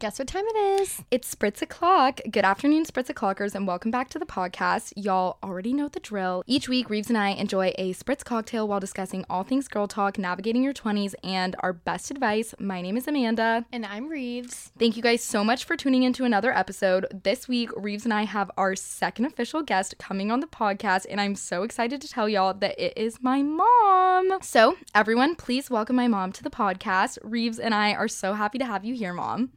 Guess what time it is? It's Spritz O'Clock. Good afternoon, Spritz O'Clockers, and welcome back to the podcast. Y'all already know the drill. Each week, Rives and I enjoy a Spritz cocktail while discussing all things girl talk, navigating your 20s, and our best advice. My name is Amanda. And I'm Rives. Thank you guys so much for tuning into another episode. This week, Rives and I have our second official guest coming on the podcast, and I'm so excited to tell y'all that it is my mom. So, everyone, please welcome my mom to the podcast. Rives and I are so happy to have you here, mom.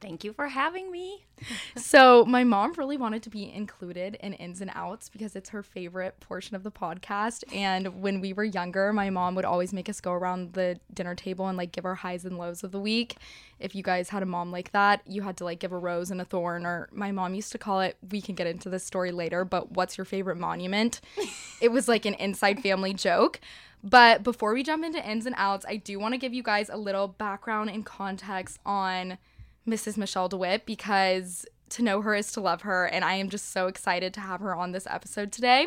Thank you for having me. so my mom really wanted to be included in ins and outs because it's her favorite portion of the podcast. And when we were younger my mom would always make us go around the dinner table and like give our highs and lows of the week. If you guys had a mom like that you had to like give a rose and a thorn or my mom used to call it we can get into this story later but what's your favorite monument? It was like an inside family joke. But before we jump into ins and outs i do want to give you guys a little background and context on Mrs. Michele DeWitt because to know her is to love her, and I am just so excited to have her on this episode today.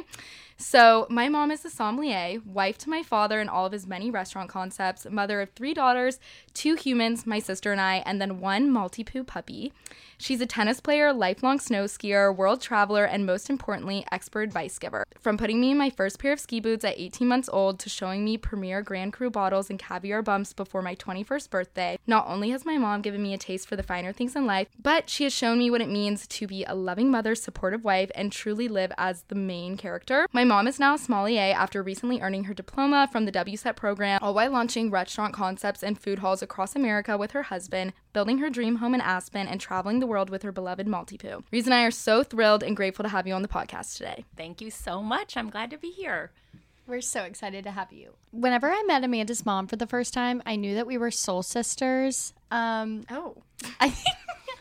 So, my mom is a sommelier, wife to my father and all of his many restaurant concepts, mother of three daughters, two humans, my sister and I, and then one Maltipoo puppy. She's a tennis player, lifelong snow skier, world traveler, and most importantly, expert advice giver. From putting me in my first pair of ski boots at 18 months old to showing me premier Grand Cru bottles and caviar bumps before my 21st birthday, not only has my mom given me a taste for the finer things in life, but she has shown me what it means to be a loving mother, supportive wife, and truly live as the main character. My mom is now a sommelier after recently earning her diploma from the WSET program, all while launching restaurant concepts and food halls across America with her husband, building her dream home in Aspen, and traveling the world with her beloved Maltipoo. Rives and I are so thrilled and grateful to have you on the podcast today. Thank you so much. I'm glad to be here. We're so excited to have you. Whenever I met Amanda's mom for the first time, I knew that we were soul sisters. Um, oh, I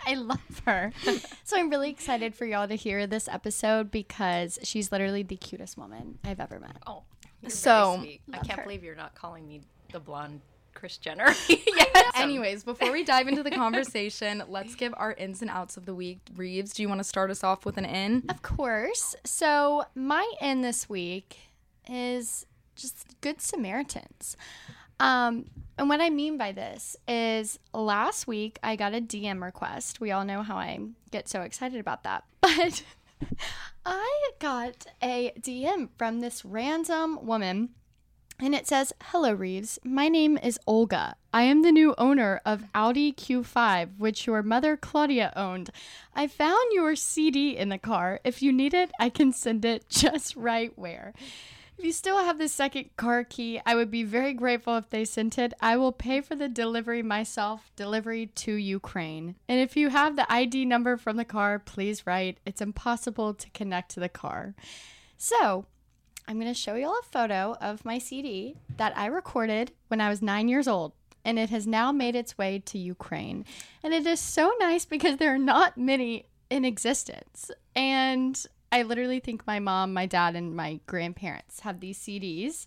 I love her. so I'm really excited for y'all to hear this episode because she's literally the cutest woman I've ever met. Oh, so I can't her. believe you're not calling me the blonde Kris Jenner. yes. Anyways, before we dive into the conversation, let's give our ins and outs of the week. Rives, do you want to start us off with an in? Of course. So my in this week is just Good Samaritans. Um, and what I mean by this is last week I got a DM request. We all know how I get so excited about that. But I got a DM from this random woman and it says, Hello, Rives. My name is Olga. I am the new owner of Audi Q5, which your mother Claudia owned. I found your CD in the car. If you need it, I can send it just right where. If you still have the second car key, I would be very grateful if they sent it. I will pay for the delivery myself, delivery to Ukraine. And if you have the ID number from the car, please write. It's impossible to connect to the car. So, I'm going to show you all a photo of my CD that I recorded when I was nine years old. And it has now made its way to Ukraine. And it is so nice because there are not many in existence. And I literally think my mom, my dad, and my grandparents have these CDs,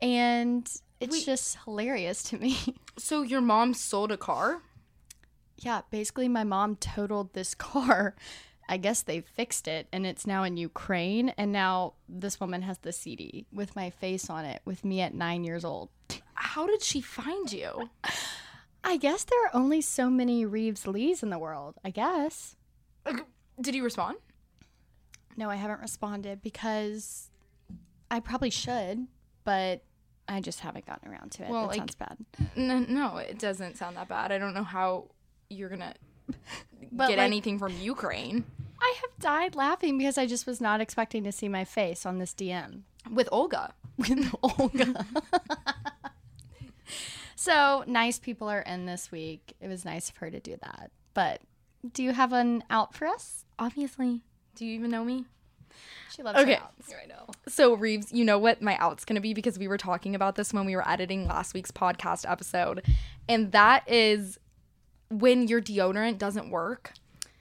and it's Wait. just hilarious to me. So your mom sold a car? Yeah, basically my mom totaled this car. I guess they fixed it and it's now in Ukraine and now this woman has the CD with my face on it with me at 9 years old. How did she find you? I guess there are only so many Rives Lees in the world, I guess. Did you respond? No, I haven't responded because I probably should, but I just haven't gotten around to it. Well, that like, sounds bad. No, no, it doesn't sound that bad. I don't know how you're gonna get like, anything from Ukraine. I have died laughing because I just was not expecting to see my face on this DM with Olga. With Olga. so nice people are in this week. It was nice of her to do that. But do you have an out for us? Obviously. Do you even know me? She loves okay. outs. I know. So Rives, you know what my out's gonna be because we were talking about this when we were editing last week's podcast episode, and that is when your deodorant doesn't work.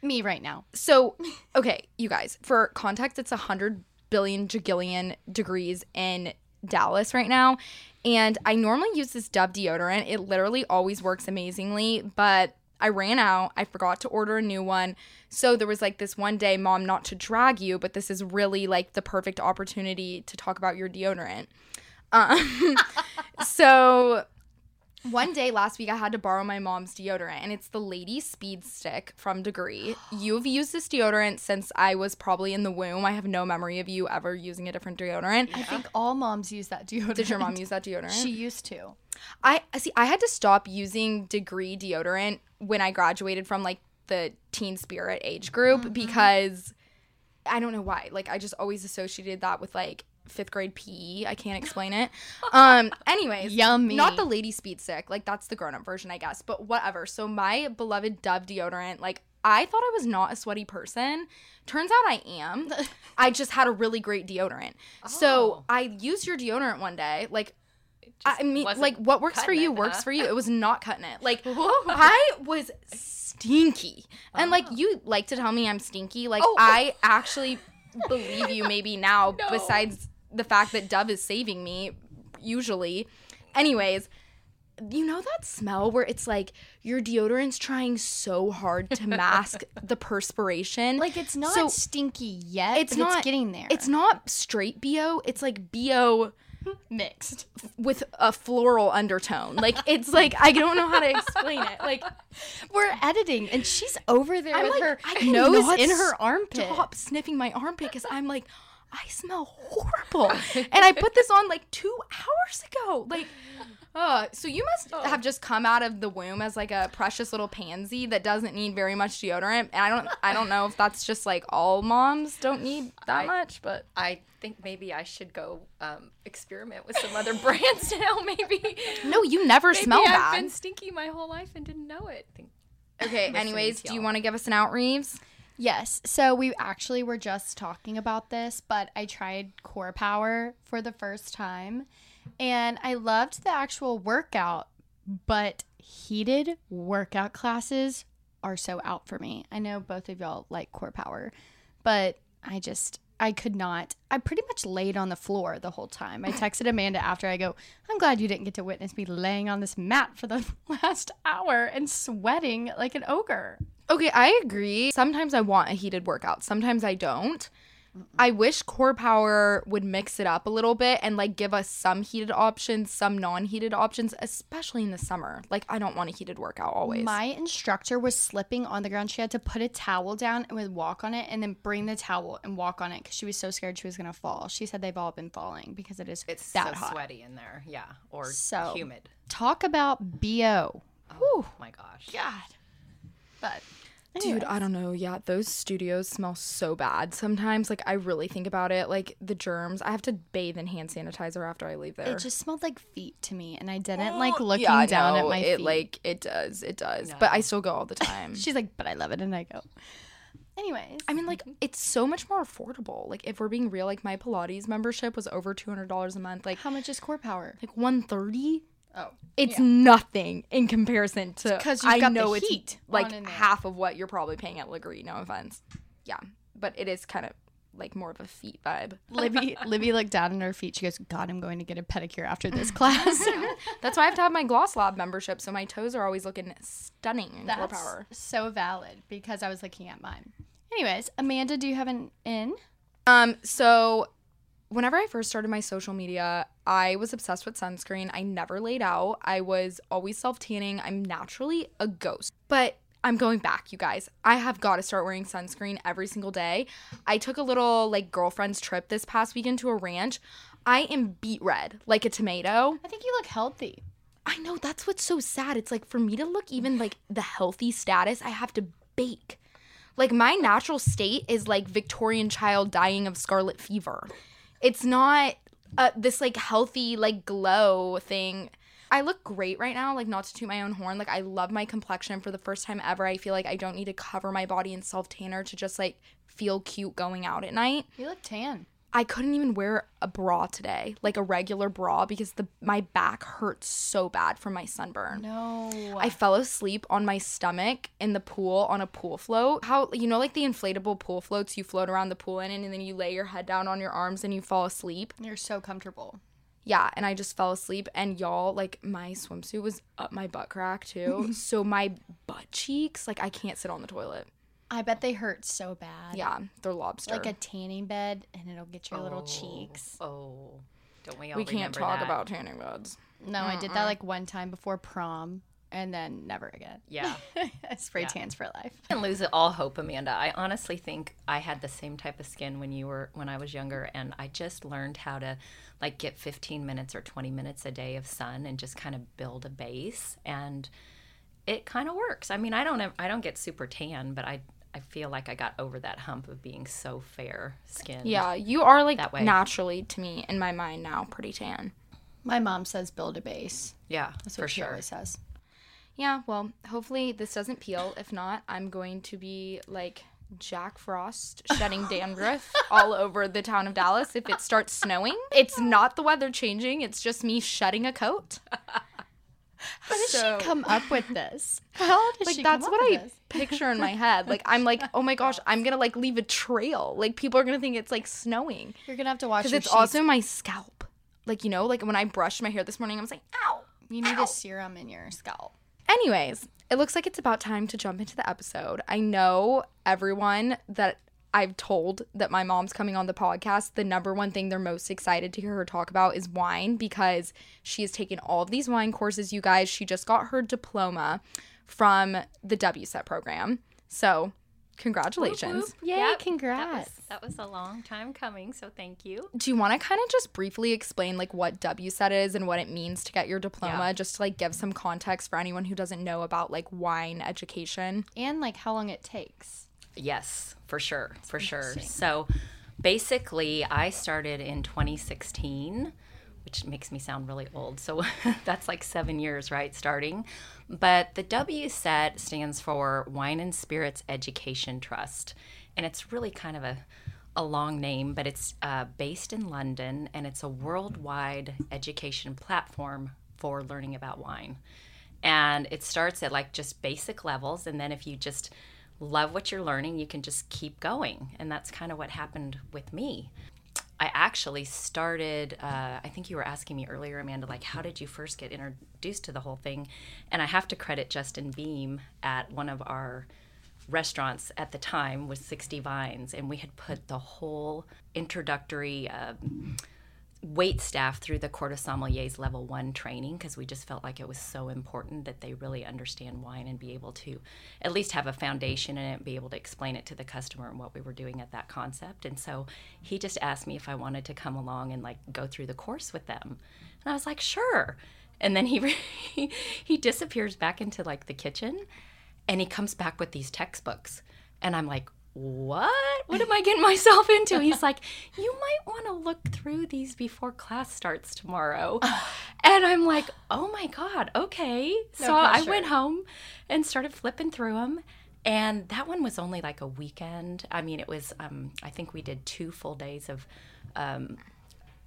Me right now. So, okay, you guys, for context, it's a hundred billion jagillion degrees in Dallas right now. And I normally use this Dove deodorant. It literally always works amazingly, but I ran out. I forgot to order a new one. So there was like this one day, mom, not to drag you, but this is really like the perfect opportunity to talk about your deodorant. Um, so one day last week I had to borrow my mom's deodorant and it's the Lady Speed Stick from Degree. You've used this deodorant since I was probably in the womb. I have no memory of you ever using a different deodorant. I think all moms use that deodorant. Did your mom use that deodorant? She used to. I see. I had to stop using degree deodorant when I graduated from like the teen spirit age group because I don't know why. Like I just always associated that with like fifth grade PE. I can't explain it. Um. Anyways, Yummy. Not the lady speed stick. Like that's the grown up version, I guess. But whatever. So my beloved Dove deodorant, like. I thought I was not a sweaty person. Turns out I am. I just had a really great deodorant. So Oh. I used your deodorant one day. Like I mean, like what works for you it, works huh? for you. It was not cutting it. Like I was stinky, and like Oh. you like to tell me I'm stinky. Like Oh. I actually believe you maybe now. No. Besides the fact that Dove is saving me, usually. Anyways. You know that smell where it's like your deodorant's trying so hard to mask the perspiration. Like it's not So- stinky yet. It's but not- It's getting there. it's not straight BO, it's like BO mixed. with a floral undertone. Like it's like I don't know how to explain it. Like We're editing, and she's over there I'm with like, her nose in her armpit. stop sniffing my armpit because I'm like I smell horrible, and I put this on like two hours ago. Like. Uh, so you must Oh. have just come out of the womb as like a precious little pansy that doesn't need very much deodorant. And I don't I don't know if that's just like all moms don't need that I- much, but I think maybe I should go um, experiment with some other brands now. Maybe. no, you never Maybe smell I've bad. been stinky my whole life and didn't know it. Think- Okay, anyways, do you want to give us an out, Rives? Yes. So we actually were just talking about this, but I tried Core Power for the first time and I loved the actual workout, but heated workout classes are so out for me. I know both of y'all like Core Power, but I just I could not. I pretty much laid on the floor the whole time. I texted Amanda after I go, I'm glad you didn't get to witness me laying on this mat for the last hour and sweating like an ogre. Okay, I agree. Sometimes I want a heated workout, sometimes I don't. I wish Core Power would mix it up a little bit and like give us some heated options, some non-heated options, especially in the summer. Like I don't want a heated workout always. My instructor was slipping on the ground. She had to put a towel down and would walk on it and then bring the towel and walk on it because she was so scared she was going to fall. She said they've all been falling because it is It's that so hot. sweaty in there. Yeah. Or So- humid. Talk about BO. Oh my gosh. God. But, Dude. I don't know. Yeah, those studios smell so bad. Sometimes like I really think about it, like the germs. I have to bathe in hand sanitizer after I leave there. it just smelled like feet to me. And I didn't like looking yeah, down no, at my it feet. like it does. It does. But I still go all the time. She's like, but I love it. And I go, anyways. I mean, like, it's so much more affordable. Like, if we're being real, like, my Pilates membership was over two hundred dollars a month. Like, how much is core power? like one thirty. Oh. It's nothing in comparison to. 'cause you've I got know it's heat like on in there. half of what you're probably paying at Lagree. No offense. Yeah, but it is kind of like more of a feet vibe. Libby, Libby looked down at her feet. She goes, God, I'm going to get a pedicure after this class. That's why I have to have my Gloss Lab membership, so my toes are always looking stunning That's power. so valid because I was looking at mine. Anyways, Amanda, do you have an in? Um, so whenever I first started my social media, I was obsessed with sunscreen. I never laid out. I was always self tanning. I'm naturally a ghost. But I'm going back, you guys. I have got to start wearing sunscreen every single day. I took a little like girlfriend's trip this past weekend to a ranch. I am beet red, like a tomato. I think you look healthy. I know that's what's so sad. It's like for me to look even like the healthy status, I have to bake. Like my natural state is like Victorian child dying of scarlet fever. It's not uh, this like healthy like glow thing. I look great right now, like not to toot my own horn. Like I love my complexion for the first time ever. I feel like I don't need to cover my body in self tanner to just like feel cute going out at night. You look tan. I couldn't even wear a bra today, like a regular bra, because the my back hurts so bad from my sunburn. No. I fell asleep on my stomach in the pool on a pool float. How you know, like the inflatable pool floats you float around the pool in, and then you lay your head down on your arms and you fall asleep. You're so comfortable. Yeah, and I just fell asleep, and y'all, like my swimsuit was up my butt crack too. so my butt cheeks, like I can't sit on the toilet. I bet they hurt so bad. Yeah, they're lobster. Like a tanning bed, and it'll get your little Oh, cheeks. Oh. Don't we all we can't talk that? about tanning beds. No, I did that like one time before prom and then never again. Yeah. Spray Yeah. tans for life. and lose it all hope, Amanda. I honestly think I had the same type of skin when you were when I was younger, and I just learned how to like get 15 minutes or 20 minutes a day of sun and just kind of build a base, and it kind of works. I mean, I don't I don't get super tan, but I I feel like I got over that hump of being so fair skinned. Yeah, you are like That way. naturally to me in my mind now pretty tan. My mom says build a base. yeah, That's for what she sure. always says. Yeah, well, hopefully this doesn't peel. If not, I'm going to be like Jack Frost shedding dandruff all over the town of Dallas if it starts snowing. It's not the weather changing, it's just me shedding a coat. How did So- she come up with this? How did Like she that's come what with I this? picture in my head. Like I'm like, "Oh my gosh, I'm to like leave a trail. Like people are to think it's like snowing." You're gonna have to watch Cuz it's sheets. also my scalp. Like, you know, like when I brushed my hair this morning, I was like, "Ow." you need a serum in your scalp. Anyways, it looks like it's about time to jump into the episode. I know everyone that I've told that my mom's coming on the podcast, the number one thing they're most excited to hear her talk about is wine because she has taken all of these wine courses, you guys. She just got her diploma from the WSET program. So, congratulations. Yay, Yep, congrats. That was, that was a long time coming, so thank you. Do you want to kind of just briefly explain like what WSET is and what it means to get your diploma Yeah. just to like give some context for anyone who doesn't know about like wine education? and like how long it takes. Yes, for sure, for sure. So basically, I started in 2016, which makes me sound really old. So that's like seven years, right? Starting. But the WSET stands for Wine and Spirits Education Trust. And it's really kind of a, a long name, but it's uh, based in London and it's a worldwide education platform for learning about wine and it starts at like just basic levels and then if you just love what you're learning you can just keep going. And that's kind of what happened with me. I actually started uh, i think you were asking me earlier amanda like how did you first get introduced to the whole thing? And i have to credit justin beam at one of our restaurants at the time was 60 vines. And we had put the whole introductory um, wait staff through the Court of Sommeliers level one training because we just felt like it was so important that they really understand wine and be able to at least have a foundation in it, be able to explain it to the customer and what we were doing at that concept. And so he just asked me if I wanted to come along and like go through the course with them. And I was like, sure. And then he he, he disappears back into like the kitchen and he comes back with these textbooks. And I'm like, what? What am I getting myself into? He's like, you might want to look through these before class starts tomorrow. and I'm like, oh my God, okay. so I went home and started flipping through them. And that one was only like a weekend. I mean, it was, um, I think we did two full days of, um,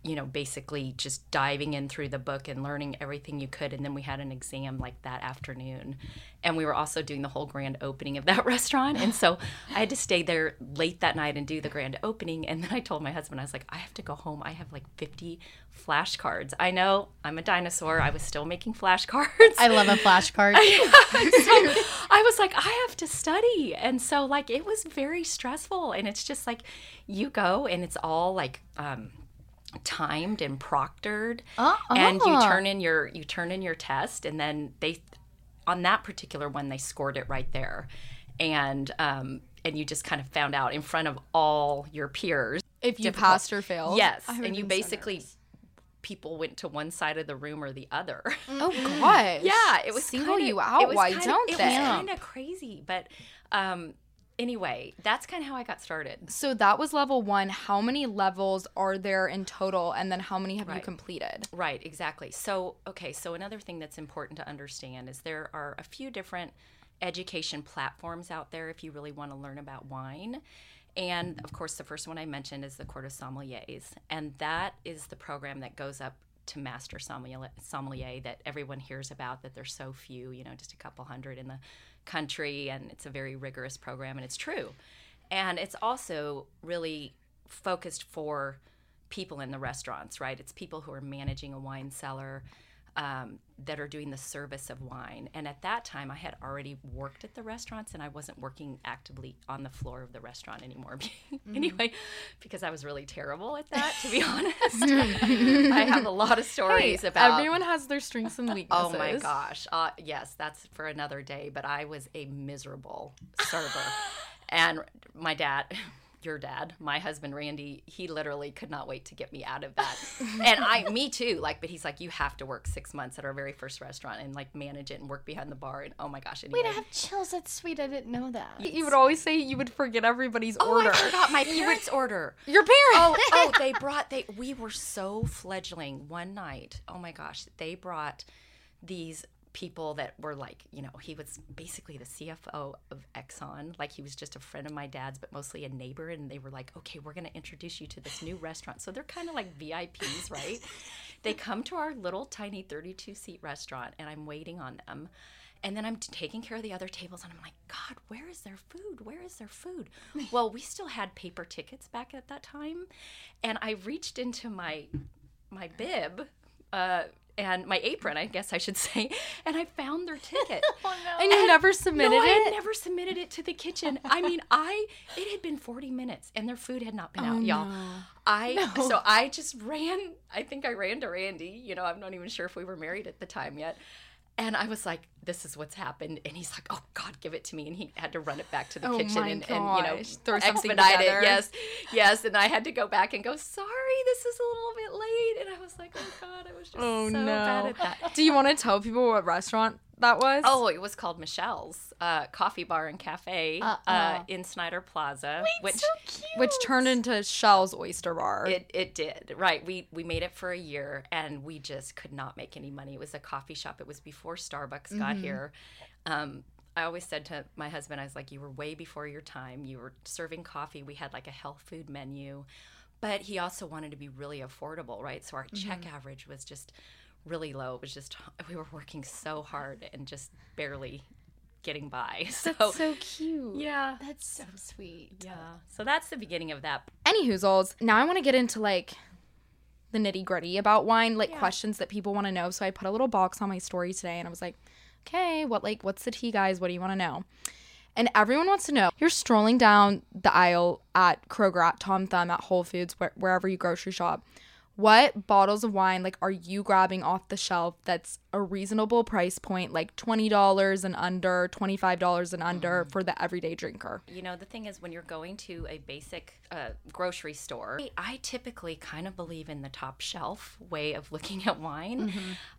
you know, basically just diving in through the book and learning everything you could. And then we had an exam like that afternoon. And we were also doing the whole grand opening of that restaurant. And so I had to stay there late that night and do the grand opening. And then I told my husband, I was like, I have to go home. I have like 50 flashcards. I know I'm a dinosaur. I was still making flashcards. I love a flashcard. so I was like, I have to study. And so, like, it was very stressful. And it's just like, you go and it's all like, um, timed and proctored and you turn in your you turn in your test and then they on that particular one they scored it right there and um and you just kind of found out in front of all your peers If you Difficult. passed or failed. yes and you been so basically people went to one side of the room or the other Oh gosh. yeah, it was single kinda- you out. Why kinda- don't it they? was kind of crazy, but um, anyway, that's kind of how I got started. So that was level one. How many levels are there in total, and then how many have you completed? Right, exactly. So, okay, so another thing that's important to understand is there are a few different education platforms out there if you really want to learn about wine. And of course, the first one I mentioned is the Court of Sommeliers, and that is the program that goes up to master sommelier, sommelier that everyone hears about. That there's so few, you know, just a couple hundred in the country, and it's a very rigorous program, and it's true. And it's also really focused for people in the restaurants, right? It's people who are managing a wine cellar. Um, that are doing the service of wine. And at that time, I had already worked at the restaurants and I wasn't working actively on the floor of the restaurant anymore. anyway, because I was really terrible at that, to be honest. I have a lot of stories about. Everyone has their strengths and weaknesses. Oh my gosh. Uh, yes, that's for another day, but I was a miserable server. and my dad, your dad, my husband Randy, he literally could not wait to get me out of that. and I me too, like but he's like you have to work 6 months at our very first restaurant and like manage it and work behind the bar and oh my gosh. Anyway. Wait, I have chills. That's sweet. I didn't know that. You would always say you would forget everybody's Oh, order. I forgot my parents' order. Your parents. Oh, oh, they brought they we were so fledgling one night. Oh my gosh, they brought these people that were like, you know, he was basically the CFO of Exxon. Like he was just a friend of my dad's, but mostly a neighbor. And they were like, okay, we're going to introduce you to this new restaurant. So they're kind of like VIPs, right? they come to our little tiny 32 seat restaurant, and I'm waiting on them. And then I'm taking care of the other tables, and I'm like, God, where is their food? Where is their food? well, we still had paper tickets back at that time, and I reached into my my bib, uh, and my apron, I guess I should say, and I found their ticket. Oh no. and you never submitted it? no, I had never submitted it to the kitchen. I mean, I it had been 40 minutes and their food had not been oh, out, y'all. I so I just ran. I think I ran to Randy. You know, I'm not even sure if we were married at the time yet. And I was like, "This is what's happened." And he's like, "Oh God, give it to me!" And he had to run it back to the Oh kitchen and, and you know. Throw something expedite together. it. Yes, yes. And I had to go back and go, "Sorry, this is a little bit late." And I was like, "Oh God, I was just Oh so no. bad at that." Do you want to tell people what restaurant that was? Oh, it was called Michele's uh, Coffee Bar and Cafe uh Uh-uh. in Snider Plaza, which so cute. which turned into Shell's Oyster Bar. it, it did. Right. We we made it for a year and we just could not make any money. It was a coffee shop. It was before Starbucks got here. Um, I always said to my husband, I was like, you were way before your time. You were serving coffee. We had like a health food menu. But he also wanted to be really affordable, right? So our check average was just really low. It was just we were working so hard and just barely getting by. So, so cute. yeah. That's so sweet. Yeah. So that's the beginning of that. Any hoozles. Now I want to get into like the nitty gritty about wine, like questions that people want to know. So I put a little box on my story today and I was like, okay, what like what's the tea, guys? What do you want to know? And everyone wants to know. You're strolling down the aisle at Kroger, at Tom Thumb, at Whole Foods, where, wherever you grocery shop. What bottles of wine like are you grabbing off the shelf that's a reasonable price point, like twenty dollars and under, twenty five dollars and under for the everyday drinker? You know, the thing is, when you're going to a basic uh, grocery store, I typically kind of believe in the top shelf way of looking at wine.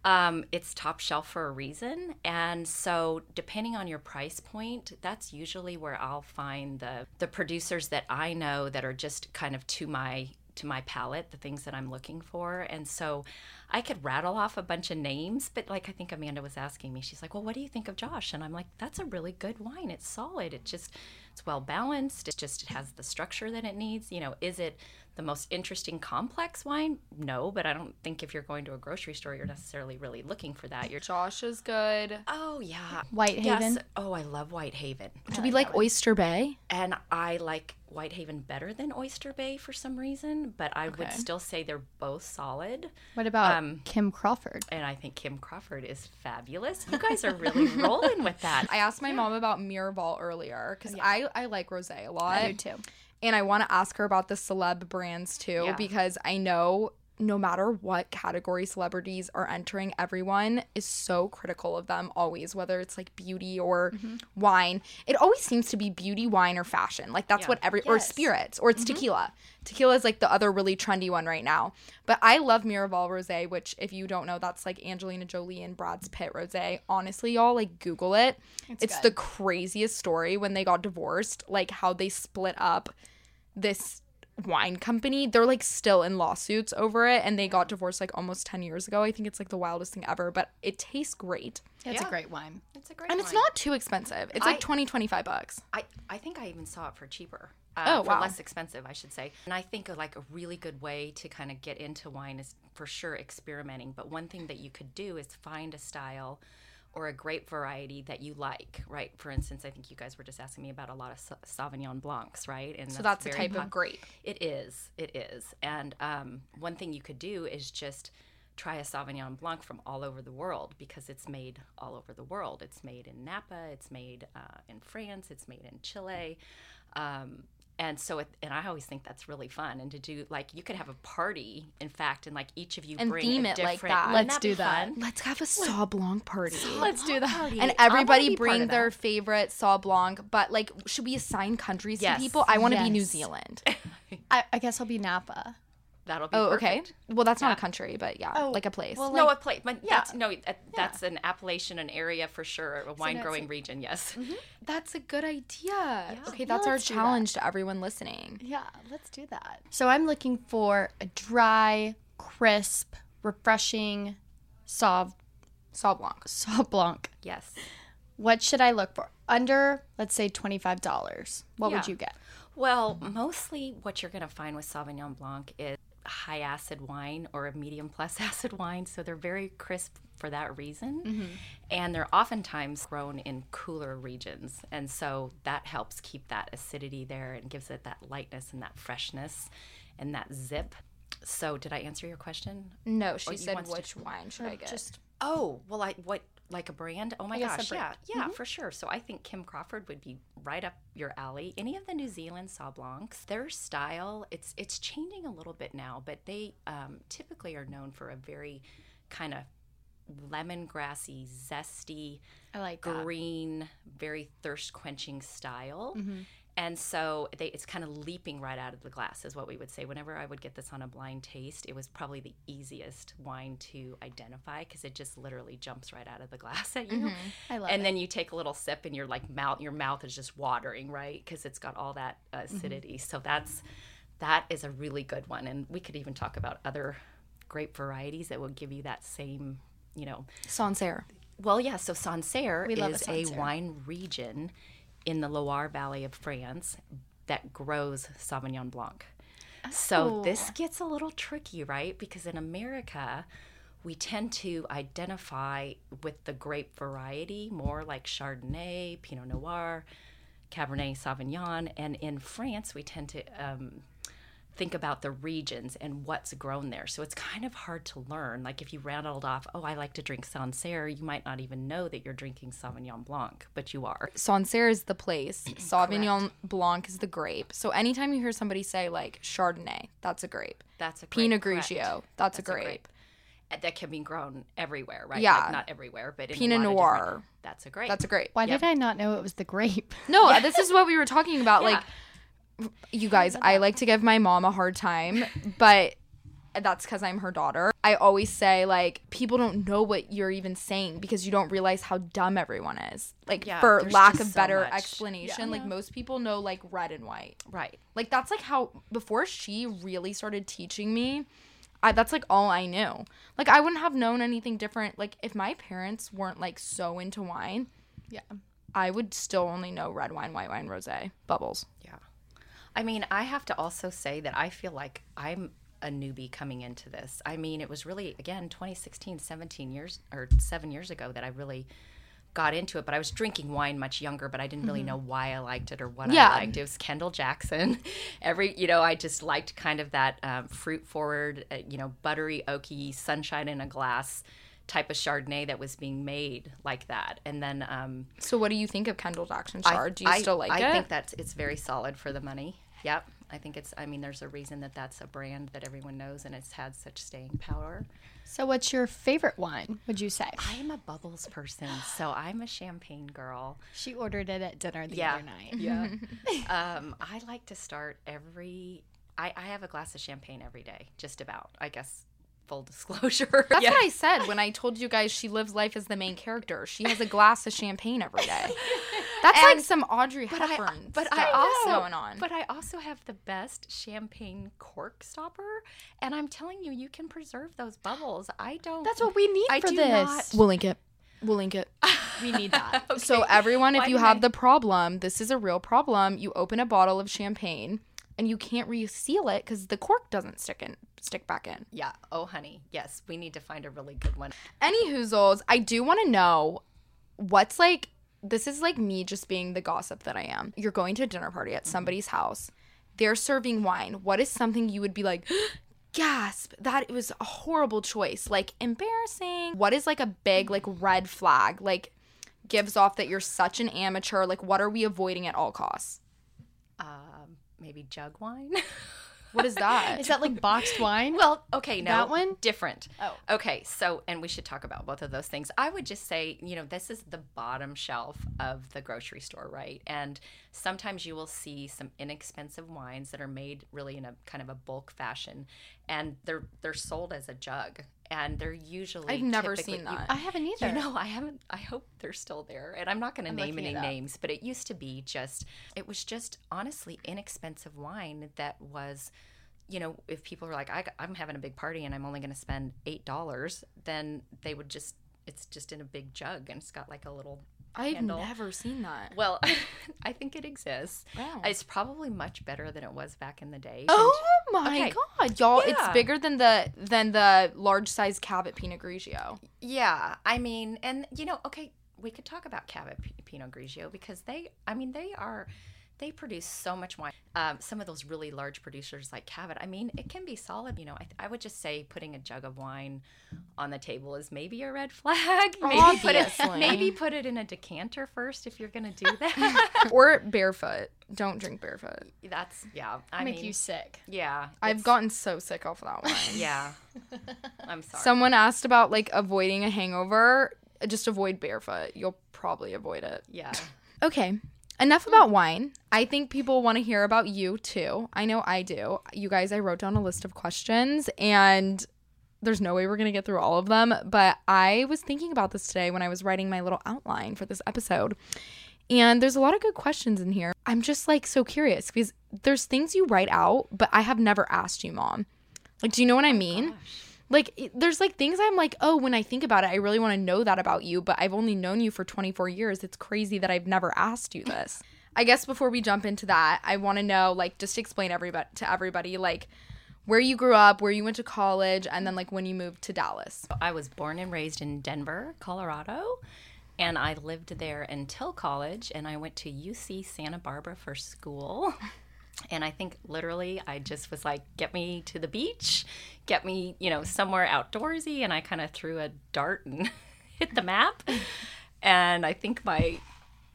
Um, it's top shelf for a reason. And so, depending on your price point, that's usually where I'll find the, the producers that I know that are just kind of to my to my palate, the things that I'm looking for. And so I could rattle off a bunch of names, but like I think Amanda was asking me, she's like, Well, what do you think of Josh? And I'm like, That's a really good wine. It's solid. It just, it's well balanced. It just it has the structure that it needs. You know, is it the most interesting complex wine? No, but I don't think if you're going to a grocery store, you're necessarily really looking for that. You're, Josh is good. oh, yeah. Whitehaven? Yes. Oh, I love Whitehaven. Do we like Oyster Bay? And I like Whitehaven better than Oyster Bay for some reason, but I would still say they're both solid. What about Um, Kim Crawford? And I think Kim Crawford is fabulous. You guys are really rolling with that. I asked my mom about Miraval earlier because I, I like rosé a lot. I do too. And I want to ask her about the celeb brands too Yeah. because I know no matter what category celebrities are entering, everyone is so critical of them always, whether it's like beauty or mm-hmm. wine. It always seems to be beauty, wine, or fashion. Like that's Yeah. what every or spirits or it's mm-hmm. tequila. Tequila is like the other really trendy one right now. But I love Miraval Rosé, which if you don't know, that's like Angelina Jolie and Brad's Pitt Rosé. Honestly, y'all like Google it. It's, good. the craziest story when they got divorced, like how they split up this wine company. They're like still in lawsuits over it and they got divorced like almost 10 years ago. I think it's like the wildest thing ever, but it tastes great. It's Yeah. a great wine. It's a great And it's not too expensive. It's I- like 20 25 bucks. I, I think I even saw it for cheaper. Uh, Oh, for wow. less expensive, I should say. And I think like a really good way to kind of get into wine is for sure experimenting. But one thing that you could do is find a style or a grape variety that you like, right? For instance, I think you guys were just asking me about a lot of Sauvignon Blancs, right? And So that's a type pop- of grape. It is. It is. And um, one thing you could do is just try a Sauvignon Blanc from all over the world because it's made all over the world. It's made in Napa, it's made uh, in France, it's made in Chile. Um, and so, it, and I always think that's really fun. And to do like, you could have a party, in fact, and like each of you And bring theme a it like different. that. Let's be do that. fun? Let's have a Sauv Blanc party. Let's do that. Party. and everybody be bring their that. favorite Sauv Blanc, but like, should we assign countries Yes. to people? I want to be New Zealand. I, I guess I'll be Napa. That'll be Oh, okay. Well, that's not a country, but yeah, Oh, like a place. well, no, a place, but yeah. that's no, that's an appellation, an area for sure, a wine that's growing like- region. Yes. Mm-hmm. that's a good idea. Okay, Yeah, that's our let's that. challenge to everyone listening. Yeah, let's do that. So I'm looking for a dry, crisp, refreshing Sauv Saw Blanc. Sauv Blanc. Yes. What should I look for? Under, let's say twenty-five dollars. What would you get? Well, mostly what you're going to find with Sauvignon Blanc is high acid wine or a medium plus acid wine. So they're very crisp for that reason. Mm-hmm. And they're oftentimes grown in cooler regions. And so that helps keep that acidity there and gives it that lightness and that freshness and that zip. So, did I answer your question? No, she said wants to- which wine should I get? Just Oh, well, I what like a brand? Oh my a gosh, yeah, yeah, for sure. So I think Kim Crawford would be right up your alley. Any of the New Zealand Sauv Blancs, their style it's it's changing a little bit now, but they um, typically are known for a very kind of lemongrassy, zesty, I like that. green, very thirst quenching style. Mm-hmm. And so they, it's kind of leaping right out of the glass, is what we would say. Whenever I would get this on a blind taste, it was probably the easiest wine to identify because it just literally jumps right out of the glass at you. I love and it. then you take a little sip, and your like mouth, your mouth is just watering, right? Because it's got all that uh, acidity. So that's that is a really good one. And we could even talk about other grape varieties that will give you that same, you know, Sancerre. well, yeah. So Sancerre We love a is a, wine region in the Loire Valley of France that grows Sauvignon Blanc. So this gets a little tricky, right? Because in America, we tend to identify with the grape variety more like Chardonnay, Pinot Noir, Cabernet Sauvignon, and in France, we tend to um, think about the regions and what's grown there. So it's kind of hard to learn. Like if you rattled off, oh, I like to drink Sancerre, you might not even know that you're drinking Sauvignon Blanc, but you are. Sancerre is the place. Sauvignon Blanc is the grape. So anytime you hear somebody say like Chardonnay, that's a grape. That's a Pinot grape, correct. Grigio, that's, a grape. And uh, That can be grown everywhere, right? Yeah. Like, not everywhere, but in a Pinot lot Noir. different- That's a grape. That's a grape. Why did I not know it was the grape? No, this is what we were talking about. Yeah. Like, you guys, I like to give my mom a hard time, but that's because I'm her daughter. I always say, like, people don't know what you're even saying because you don't realize how dumb everyone is. Like, Yeah, for lack of so better much. explanation, like, most people know, like, red and white. right. Like, that's like how, before she really started teaching me, I, that's like all I knew. Like, I wouldn't have known anything different. Like, if my parents weren't like so into wine, Yeah. I would still only know red wine, white wine, rose, bubbles. Yeah. I mean, I have to also say that I feel like I'm a newbie coming into this. I mean, it was really, again, 2016, 17 years or seven years ago that I really got into it. But I was drinking wine much younger, but I didn't really know why I liked it or what Yeah. I liked. It was Kendall Jackson. Every, you know, I just liked kind of that um, fruit forward, uh, you know, buttery, oaky, sunshine in a glass type of Chardonnay that was being made like that. And then, um, So, what do you think of Kendall Jackson I- Chard? Do you I- still like I it? I think that's it's very solid for the money. Yep. I think it's. I mean, there's a reason that that's a brand that everyone knows, and it's had such staying power. So what's your favorite wine? Would you say? I am a bubbles person, so I'm a champagne girl. She ordered it at dinner the Yeah. other night. Yeah. um, I like to start every. I, I have a glass of champagne every day, just about. I guess full disclosure. That's Yeah. what I said when I told you guys she lives life as the main character. She has a glass of champagne every day. That's like some Audrey But I, Hepburn but stuff I also, going on. but I also have the best champagne cork stopper, and I'm telling you, you can preserve those bubbles. I don't. That's what we need I for do this. not- we'll link it. We'll link it. We need that. okay. So everyone, if Why you have I- the problem, this is a real problem. You open a bottle of champagne and you can't reseal it because the cork doesn't stick in, stick back in. Yeah. Oh, honey. Yes, we need to find a really good one. Any hoozles, I do want to know what's like. This is like me just being the gossip that I am. You're going to a dinner party at somebody's house. They're serving wine. What is something you would be like? gasp that it was a horrible choice like embarrassing what is like a big like red flag like gives off that you're such an amateur like what are we avoiding at all costs Um, maybe jug wine. what is that Is that like boxed wine? well, okay, no, That one? different. Oh. okay. So, and we should talk about both of those things. I would just say, you know, this is the bottom shelf of the grocery store, right? And sometimes you will see some inexpensive wines that are made really in a kind of a bulk fashion, and they're they're sold as a jug, and they're usually I've never seen you- that. I haven't either. you know, I haven't. I hope they're still there, and I'm not going to name any names, but it used to be just. It was just honestly inexpensive wine that was, you know, if people were like, I, I'm having a big party and I'm only going to spend eight dollars, then they would just. It's just in a big jug and it's got like a little. i've handle. never seen that Well, I think it exists. Wow. It's probably much better than it was back in the day. oh my Okay. god y'all it's bigger than the than the large size Cavit pinot grigio Yeah, I mean, and you know, okay, we could talk about Cavit P- Pinot Grigio because they, I mean, they are, they produce so much wine. Um, some of those really large producers like Cavit, I mean, it can be solid. You know, I, I would just say putting a jug of wine on the table is maybe a red flag. Maybe put it, maybe put it in a decanter first if you're gonna do that. or barefoot don't drink barefoot That's yeah. I make mean, you sick. yeah. i've gotten so sick off of that one yeah. I'm sorry. Someone asked about like avoiding a hangover. Just avoid barefoot. You'll probably avoid it. yeah. Okay. Enough about wine. I think people want to hear about you too. I know I do. You guys, I wrote down a list of questions and there's no way we're going to get through all of them, but I was thinking about this today when I was writing my little outline for this episode. And there's a lot of good questions in here. I'm just like so curious because there's things you write out, but I have never asked you, mom. Like, do you know what I oh mean? Like, it- there's like things I'm like, oh, when I think about it, I really want to know that about you, but I've only known you for 24 years. It's crazy that I've never asked you this. I guess before we jump into that, I want to know, like, just explain everybody to everybody, like, where you grew up, where you went to college, and then like when you moved to Dallas. I was born and raised in Denver, Colorado, and I lived there until college. And I went to UC Santa Barbara for school. And I think literally I just was like, get me to the beach, get me, you know, somewhere outdoorsy. And I kind of threw a dart and hit the map. And I think my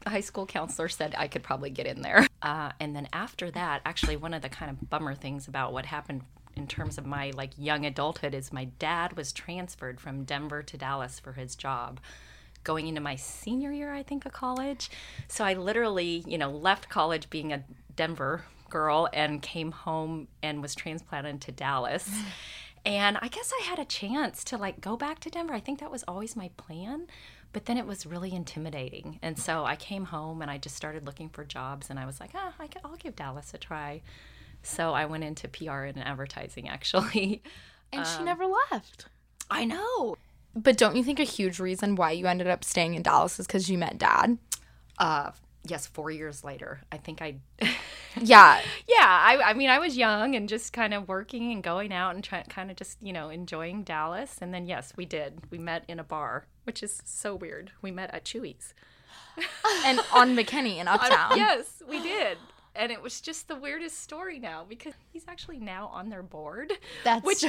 high school counselor said I could probably get in there. Uh, and then after that, actually, one of the kind of bummer things about what happened in terms of my like young adulthood is my dad was transferred from Denver to Dallas for his job going into my senior year, I think, of college. So I literally, you know, left college being a Denver girl and came home and was transplanted to Dallas. And I guess I had a chance to like go back to Denver. I think that was always my plan. But then it was really intimidating. And so I came home and I just started looking for jobs. And I was like, ah, I ca- I'll give Dallas a try. So I went into PR and advertising actually. And Um, she never left. I know. But don't you think a huge reason why you ended up staying in Dallas is because you met dad? Uh, yes, four years later, I think I. Yeah. yeah, I, I mean, I was young and just kind of working and going out and trying, kind of just you know enjoying Dallas. And then yes, we did. We met in a bar, which is so weird. We met at Chuy's. and on McKinney in Uptown. Yes, we did. And it was just the weirdest story now because he's actually now on their board. That's which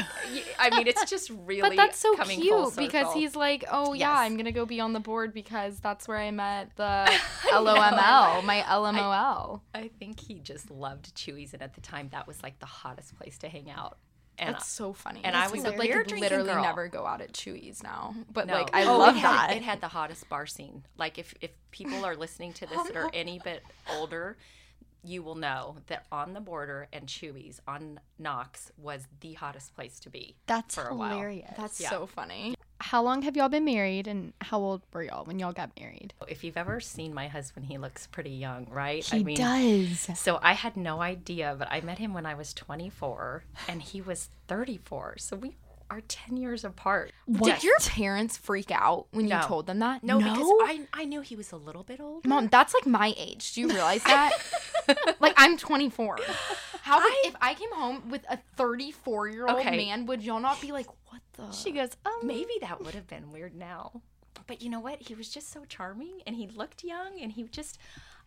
I mean, it's just really But that's so cute because he's like, oh yeah, Yes. I'm gonna go be on the board because that's where I met the LOML, my LMOL. I think he just loved Chuy's, and at the time, that was like the hottest place to hang out. And That's so funny. and I was weird. like literally girl. never go out at Chuy's now, but No. like I Oh, love it had, that. It had the hottest bar scene. Like if if people are listening to this that are any bit older, you will know that on the border and Chuy's on Knox was the hottest place to be. that's for a while. hilarious. That's yeah. so funny. How long have y'all been married, and how old were y'all when y'all got married? If you've ever seen my husband, he looks pretty young, right? He does. So I had no idea, but I met him when I was 24 and he was 34. So we are 10 years apart. Did your parents freak out when you told them that? No, because I, I knew he was a little bit older. Mom, that's like my age. Do you realize that? like I'm 24. How would, if I came home with a 34 year old Okay. man? Would y'all not be like, what the? She goes, um, Maybe that would have been weird now. But you know what? He was just so charming and he looked young and he just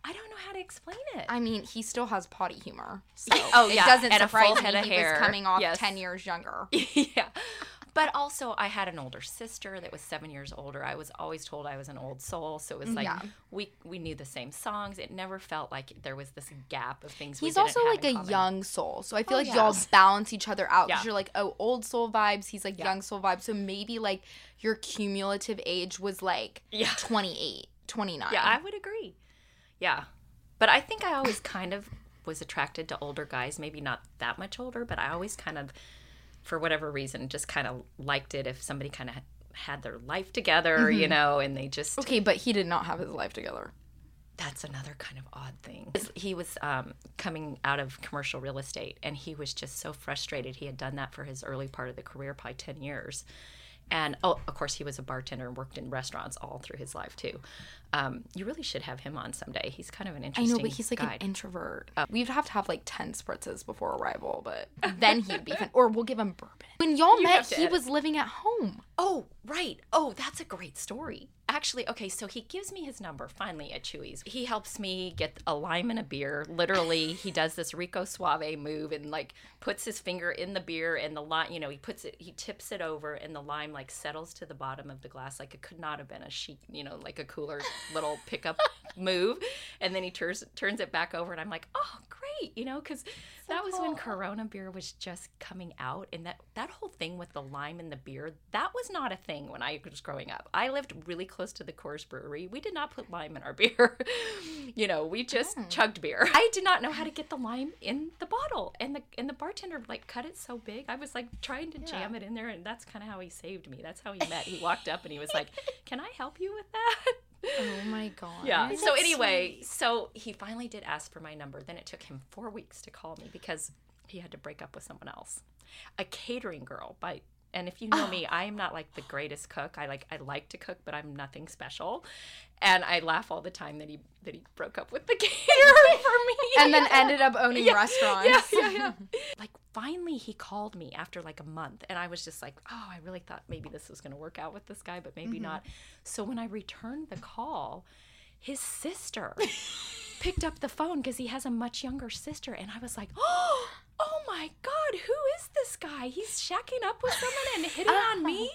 I don't know how to explain it. I mean, he still has potty humor. So Oh, it yeah, doesn't and a surprise full me head of he hair. was coming off Yes. 10 years younger. yeah. But also, I had an older sister that was seven years older. I was always told I was an old soul, so it was like Yeah. we we knew the same songs. It never felt like there was this gap of things. He's we also like a common. young soul. So I feel Oh, like yeah. y'all balance each other out because Yeah. you're like, oh, old soul vibes. He's like young soul vibes. So maybe like your cumulative age was like Yeah. 28, 29. Yeah, I would agree. Yeah. But I think I always kind of was attracted to older guys, maybe not that much older, but I always kind of, for whatever reason, just kind of liked it if somebody kind of had their life together, you know, and they just. okay, but he did not have his life together. That's another kind of odd thing. He was um, coming out of commercial real estate and he was just so frustrated. He had done that for his early part of the career, probably 10 years. And oh, of course, he was a bartender and worked in restaurants all through his life, too. Um, you really should have him on someday. He's kind of an interesting. I know, but he's like guy. an introvert. We'd have to have like 10 spritzes before arrival, but then he'd be fun. Or we'll give him bourbon. When y'all met, he edit. was living at home. Oh, right. Oh, that's a great story. Actually, okay, so he gives me his number finally at Chuy's. He helps me get a lime and a beer. Literally, he does this Rico Suave move and like puts his finger in the beer and the lime, you know, he puts it, he tips it over and the lime like settles to the bottom of the glass. Like it could not have been a sheet, you know, like a cooler little pickup move. And then he turns turns it back over and I'm like, oh, great, you know, because that was when Corona beer was just coming out, and that that whole thing with the lime in the beer that was not a thing when I was growing up. I lived really close to the Coors Brewery. We did not put lime in our beer. you know, we just oh. chugged beer. I did not know how to get the lime in the bottle, and the and the bartender like cut it so big. I was like trying to jam it in there, and that's kind of how he saved me. That's how he met. He walked up and he was like, "Can I help you with that?" Oh my God. Yeah. So anyway, so he finally did ask for my number. Then it took him four weeks to call me because he had to break up with someone else, a catering girl. By and if you know oh. me, I am not like the greatest cook. I like I like to cook, but I'm nothing special. And I laugh all the time that he that he broke up with the caterer for me. And then ended up owning restaurants. yeah, yeah, yeah. like finally he called me after like a month and I was just like, "Oh, I really thought maybe this was going to work out with this guy, but maybe mm-hmm. not." So when I returned the call, his sister picked up the phone because he has a much younger sister and I was like, "Oh, oh my god, who is this guy? He's shacking up with someone and hitting on uh-huh. me?"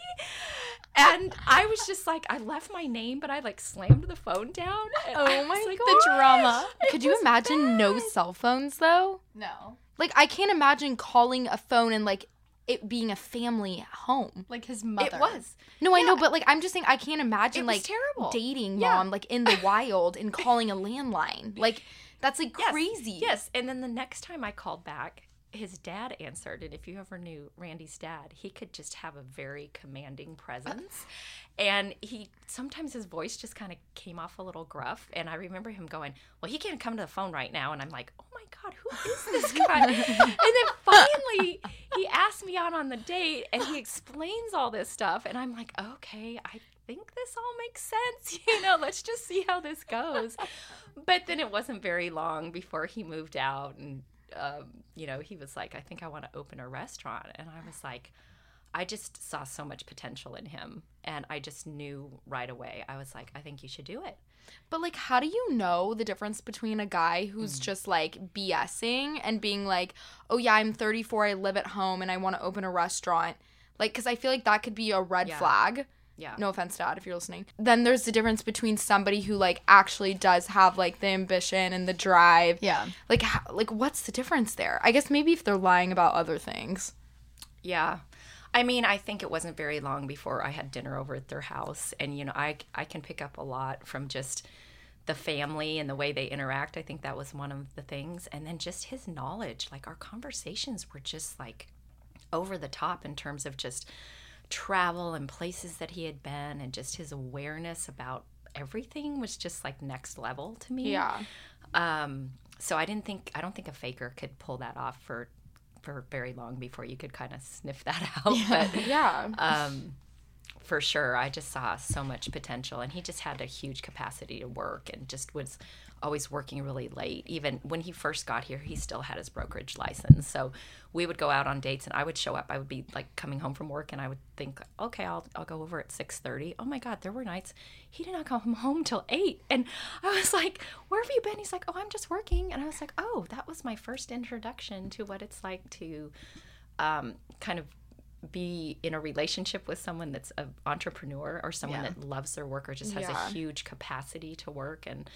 And I was just like, I left my name, but I like slammed the phone down. and Oh was my like, the drama. It Could you was imagine no cell phones though? No. Like I can't imagine calling a phone and like it being a family home. Like his mother. It was. No, I know, but like I'm just saying I can't imagine It was like terrible. dating Yeah. mom like in the wild and calling a landline. Like that's like Yes, crazy. Yes. And then the next time I called back, his dad answered. And if you ever knew Randy's dad, he could just have a very commanding presence. And he sometimes his voice just kind of came off a little gruff. And I remember him going, Well, he can't come to the phone right now. And I'm like, Oh my God, who is this guy? and then finally he asked me out on the date and he explains all this stuff. And I'm like, Okay, I think this all makes sense. You know, let's just see how this goes. But then it wasn't very long before he moved out and um, you know, he was like, I think I want to open a restaurant. And I was like, I just saw so much potential in him. And I just knew right away. I was like, I think you should do it. But like how do you know the difference between a guy Mm. who's just like BSing and being like, "Oh yeah, I'm 34, I live at home and I want to open a restaurant." Like cuz I feel like that could be a red Yeah. flag. Yeah. No offense, Dad, if you're listening. Then there's the difference between somebody who like actually does have like the ambition and the drive. Yeah. Like, how, like what's the difference there? I guess maybe if they're lying about other things. Yeah. I mean, I think it wasn't very long before I had dinner over at their house. And, you know, I, I can pick up a lot from just the family and the way they interact. I think that was one of the things. And then just his knowledge. Like, our conversations were just like over the top in terms of just travel and places that he had been and just his awareness about everything was just like next level to me. Yeah. Um, so I didn't think I don't think a faker could pull that off for for very long before you could kind of sniff that out. But Yeah. um, for sure. I just saw so much potential, and he just had a huge capacity to work, and just was always working really late. Even when he first got here, he still had his brokerage license. So we would go out on dates, and I would show up. I would be like coming home from work, and I would think, okay, I'll I'll go over at six thirty. Oh my God, there were nights he did not come home till eight, and I was like, where have you been? He's like, oh, I'm just working, and I was like, oh, that was my first introduction to what it's like to um, kind of be in a relationship with someone that's an entrepreneur or someone Yeah. that loves their work or just has Yeah. a huge capacity to work and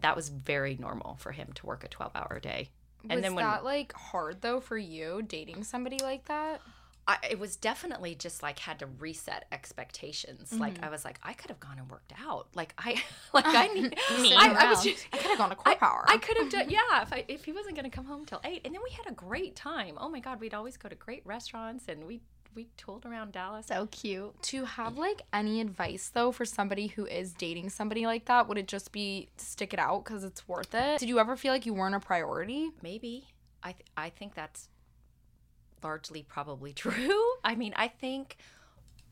that was very normal for him to work a 12 hour day and was then when that like hard though for you dating somebody like that? I, it was definitely just like had to reset expectations like Mm-hmm. i was like i could have gone and worked out like i like i need I, I was just I could have gone to CorePower. I could have done, yeah, if I if he wasn't going to come home till eight, and then we had a great time. Oh my God, we'd always go to great restaurants, and we we tooled around Dallas. So cute. to have like any advice though for somebody who is dating somebody like that, would it just be stick it out because it's worth it? Did you ever feel like you weren't a priority? Maybe I th- I think that's largely probably true. I mean, I think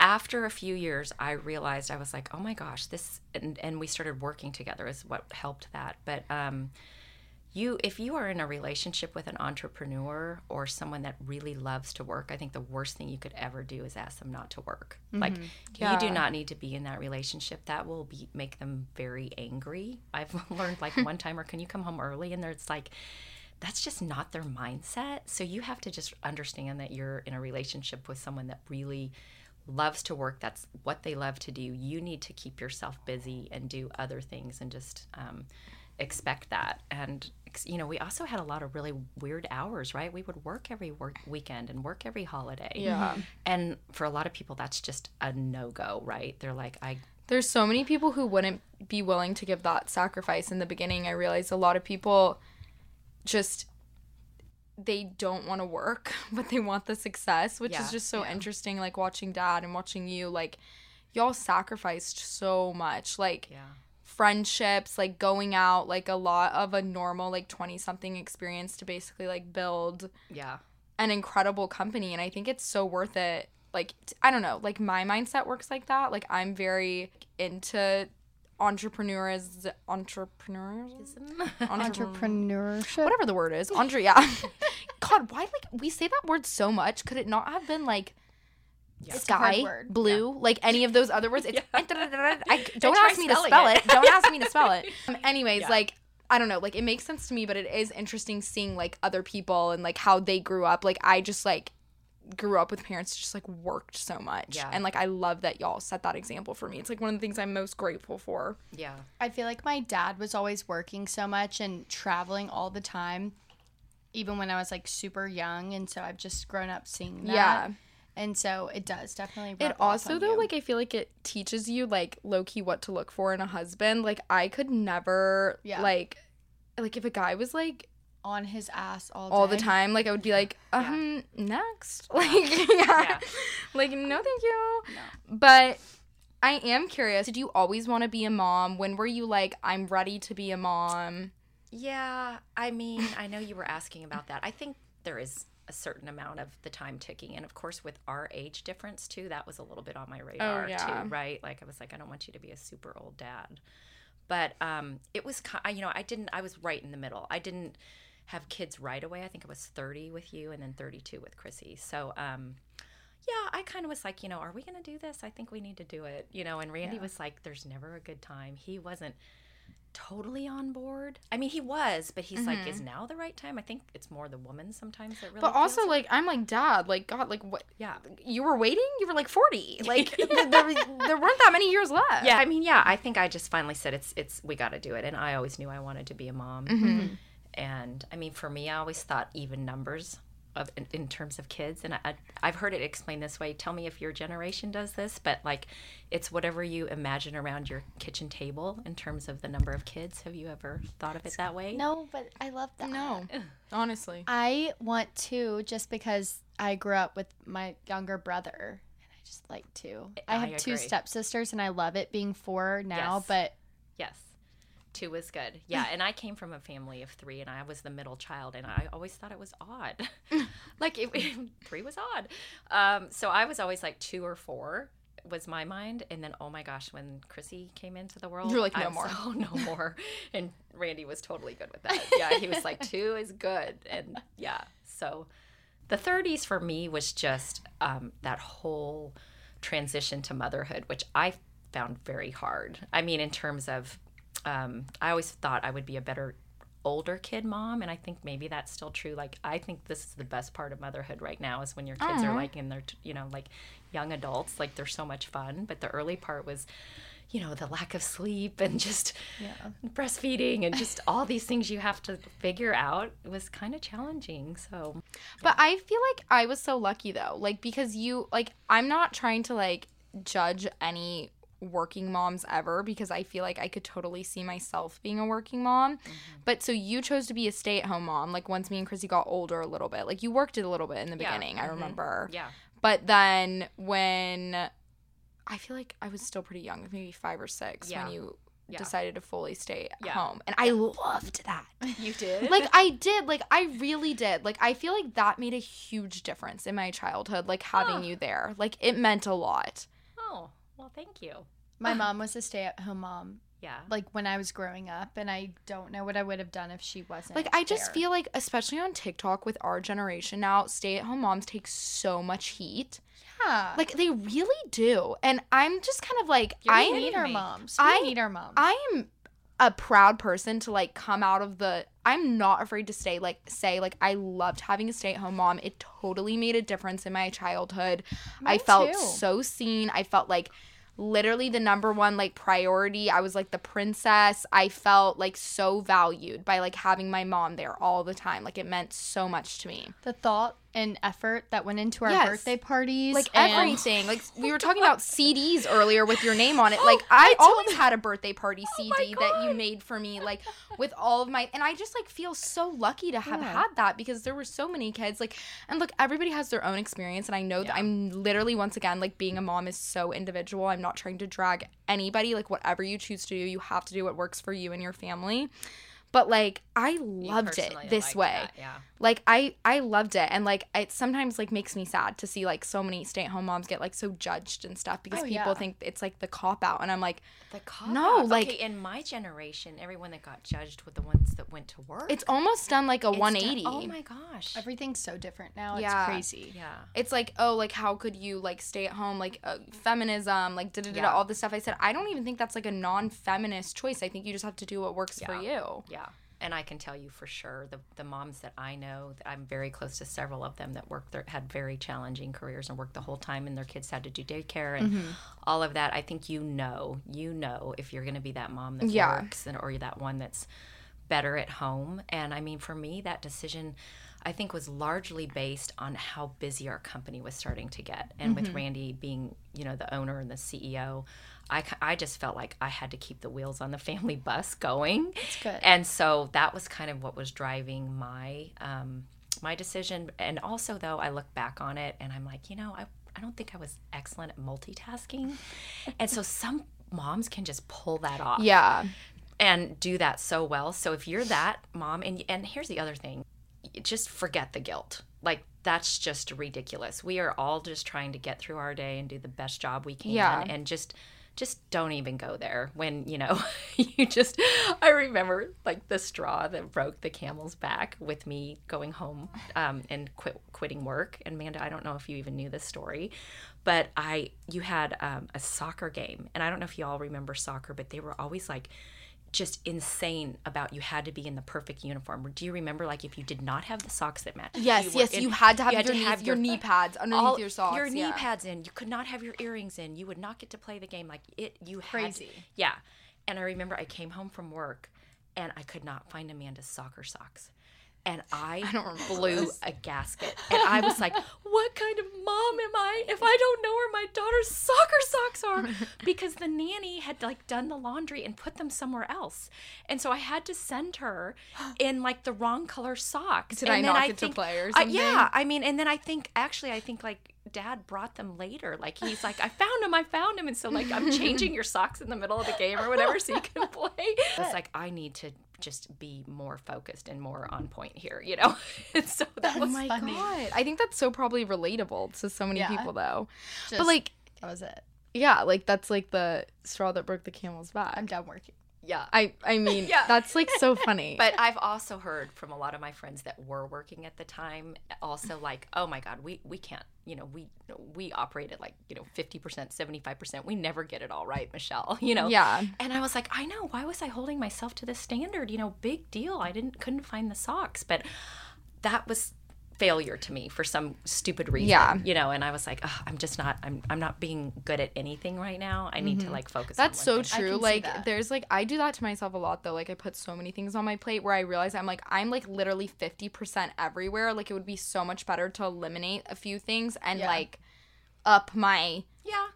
after a few years, I realized I was like, oh my gosh, this, and and we started working together is what helped that. But um, you, if you are in a relationship with an entrepreneur or someone that really loves to work, I think the worst thing you could ever do is ask them not to work. Like you do not need to be in that relationship. That will be make them very angry. I've learned like one time, or can you come home early? And there's like that's just not their mindset. So you have to just understand that you're in a relationship with someone that really loves to work. That's what they love to do. You need to keep yourself busy and do other things and just um, expect that. And you know, we also had a lot of really weird hours, right? We would work every work weekend and work every holiday. Yeah. Mm-hmm. And for a lot of people, that's just a no go, right? They're like, I There's so many people who wouldn't be willing to give that sacrifice in the beginning. I realized a lot of people just they don't want to work, but they want the success, which Yeah, is just so interesting like watching dad and watching you like y'all sacrificed so much. Like yeah. Friendships, like going out, like a lot of a normal like 20 something experience to basically like build Yeah. an incredible company and I think it's so worth it. Like t- I don't know, like my mindset works like that. Like I'm very into entrepreneurs entrepreneurs Entrepreneurship. whatever the word is. Entre yeah. God, why like we say that word so much? Could it not have been like It's a hard sky, word. blue, like any of those other words? It's I, don't ask me to spell it. it. Don't ask me to spell it. Um, anyways, Yeah. like I don't know, like it makes sense to me, but it is interesting seeing like other people and like how they grew up. Like I just like grew up with parents just like worked so much. Yeah. And like I love that y'all set that example for me. It's like one of the things I'm most grateful for. Yeah. I feel like my dad was always working so much and traveling all the time, even when I was like super young. And so I've just grown up seeing that. Yeah. And so it does definitely. It off also on though, you. like I feel like it teaches you like low key what to look for in a husband. Like I could never Yeah. like like if a guy was like on his ass all all the time, like I would be like, Yeah. um, next. Like yeah. Yeah. Like no thank you. But I am curious, did you always want to be a mom? When were you like, I'm ready to be a mom? Yeah, I mean, I know you were asking about that. I think there is a certain amount of the time ticking, and of course, with our age difference too, that was a little bit on my radar yeah. too, right? Like I was like, I don't want you to be a super old dad, but um, it was, you know, I didn't. I was right in the middle. I didn't have kids right away. I think I was 30 with you, and then 32 with Chrissy. So. um yeah, I kind of was like, you know, are we going to do this? I think we need to do it, you know. And Randy Yeah. was like, there's never a good time. He wasn't totally on board. I mean, he was, but he's like, is now the right time? I think it's more the woman sometimes that really. But also, like, I'm like, Dad, like, God, like, what? yeah, You were waiting? You were like 40. Like, there, there, there weren't that many years left. yeah. I mean, yeah. I think I just finally said it's it's we got to do it, and I always knew I wanted to be a mom. Mm-hmm. And I mean, for me, I always thought even numbers of in, in terms of kids, and I, I, I've heard it explained this way. Tell me if your generation does this, but like, it's whatever you imagine around your kitchen table in terms of the number of kids. Have you ever thought of it that way? No, but I love that. No, honestly. I want to just because I grew up with my younger brother and I just like to. I I have two stepsisters and I love it being four now, Yes. but Yes. Two was good. Yeah, and I came from a family of three, and I was the middle child, and I always thought it was odd. like it, three was odd. Um, so I was always like two or four was my mind. And then, oh my gosh, when Chrissy came into the world, You're like, no I'm more. so no more. And Randy was totally good with that. Yeah, he was like, two is good. And yeah, so the 30s for me was just um, that whole transition to motherhood, which I found very hard. I mean, in terms of, um, I always thought I would be a better older kid mom and i think maybe that's still true. Like i think this is the best part of motherhood right now is when your kids are like in their you know like young adults like they're so much fun. But the early part was you know the lack of sleep and just breastfeeding and just all these things you have to figure out it was kind of challenging so. But I feel like I was so lucky though, like because you like I'm not trying to like judge any working moms ever because I feel like I could totally see myself being a working mom. Mm-hmm. But so you chose to be a stay-at-home mom like once me and Chrissy got older a little bit. Like you worked it a little bit in the Yeah. beginning, I Mhm. remember. yeah But then when I feel like I was still pretty young, maybe 5 or 6 Yeah. when you Yeah. decided to fully stay at Yeah. home. And I loved that you did like I did, like I really did. Like I feel like that made a huge difference in my childhood, like having you there. Like it meant a lot. oh well thank you My mom was a stay-at-home mom, yeah like when I was growing up, and I don't know what I would have done if she wasn't. Like I just there. feel like especially on TikTok with our generation now, stay-at-home moms take so much heat. yeah. Like they really do. And I'm just kind of like You're I need our me. moms. We I- need our moms. I am a proud person to like come out of the I'm not afraid to stay like say like I loved having a stay-at-home mom. It totally made a difference in my childhood. I felt too. so seen. I felt like literally the number one like priority. I was like the princess. I felt like so valued by like having my mom there all the time. Like it meant so much to me. the thought and effort that went into our Yes. birthday parties, Like and- everything. Like we were talking about CDs earlier with your name on it. Oh, like I, always had a birthday party oh CD that you made for me like with all of my and I just like feel so lucky to have Yeah. had that because there were so many kids like and look everybody has their own experience and I know that I'm literally once again like being a mom is so individual. I'm not trying to drag anybody like whatever you choose to do, you have to do what works for you and your family. But like I loved it this way that, yeah like i i loved it and like it sometimes like makes me sad to see like so many stay-at-home moms get like so judged and stuff because Oh, people yeah. think it's like the cop out and i'm like The cop No, out. like- okay, in my generation, everyone that got judged were the ones that went to work. it's almost done like a It's done- 180 oh my gosh. everything's so different now. It's Yeah. crazy. yeah. it's like oh like how could you like stay at home like uh, feminism like da da da Yeah. all this stuff i said i don't even think that's like a non-feminist choice i think you just have to do what works for you Yeah. And I can tell you for sure, the, the moms that I know, that I'm very close to several of them that worked, their, had very challenging careers and worked the whole time, and their kids had to do daycare and Mm-hmm. all of that. I think you know, you know, if you're going to be that mom that Yeah. works and, or that one that's better at home. And I mean, for me, that decision, I think, was largely based on how busy our company was starting to get. And Mm-hmm. with Randy being, you know, the owner and the CEO, I, I just felt like I had to keep the wheels on the family bus going. It's good. And so that was kind of what was driving my um, my decision. And also, though, I look back on it and I'm like, you know, I, I don't think I was excellent at multitasking. and so some moms can just pull that off yeah and do that so well. So if you're that mom, and and here's the other thing, just forget the guilt. Like that's just ridiculous. We are all just trying to get through our day and do the best job we can, Yeah. and just just don't even go there when you know you just i remember like the straw that broke the camel's back with me going home um, and quit quitting work. And amanda i don't know if you even knew this story but i you had um, a soccer game. And i don't know if you all remember soccer but they were always like just insane about you had to be in the perfect uniform. Do you remember like if you did not have the socks that matched? yes you yes in- you had to have had your, to knees, have your knee pads underneath all- your socks Your knee yeah. pads in. You could not have your earrings in. You would not get to play the game. Like it, you had to- Crazy. yeah. And I remember I came home from work, and I could not find Amanda's soccer socks, and I, don't blew this. a gasket, and I was like, "What kind of mom am I if I don't know where my daughter's soccer socks are?" Because the nanny had like done the laundry and put them somewhere else, and so I had to send her in like the wrong color socks. Did and I knock it to play or I- something? yeah, I mean, and then I think actually, I think like dad brought them later. Like he's like, I found him, I found him, and so like I'm changing your socks in the middle of the game or whatever so you can play. It's like I need to just be more focused and more on point here, you know. so that Oh was my funny. god! I think that's so probably relatable to so many Yeah. people, though. Just, but like, that was it. Yeah, like that's like the straw that broke the camel's back. I'm done working. Yeah. I I mean, Yeah. that's like so funny. But I've also heard from a lot of my friends that were working at the time also like, oh my God, we, we can't, you know, we we operate at like, you know, 50%, 75%. We never get it all right, Michelle, you know? yeah. And I was like, I know, why was I holding myself to this standard? You know, big deal. I didn't couldn't find the socks. But that was failure to me for some stupid reason. Yeah. You know, and I was like, "Ugh, I'm just not I'm I'm not being good at anything right now. I need to mm-hmm. like focus That's so thing. true. Like there's like I do that to myself a lot though. Like I put so many things on my plate where I realize I'm like I'm like literally 50% everywhere. Like it would be so much better to eliminate a few things and Yeah. like up my, Yeah.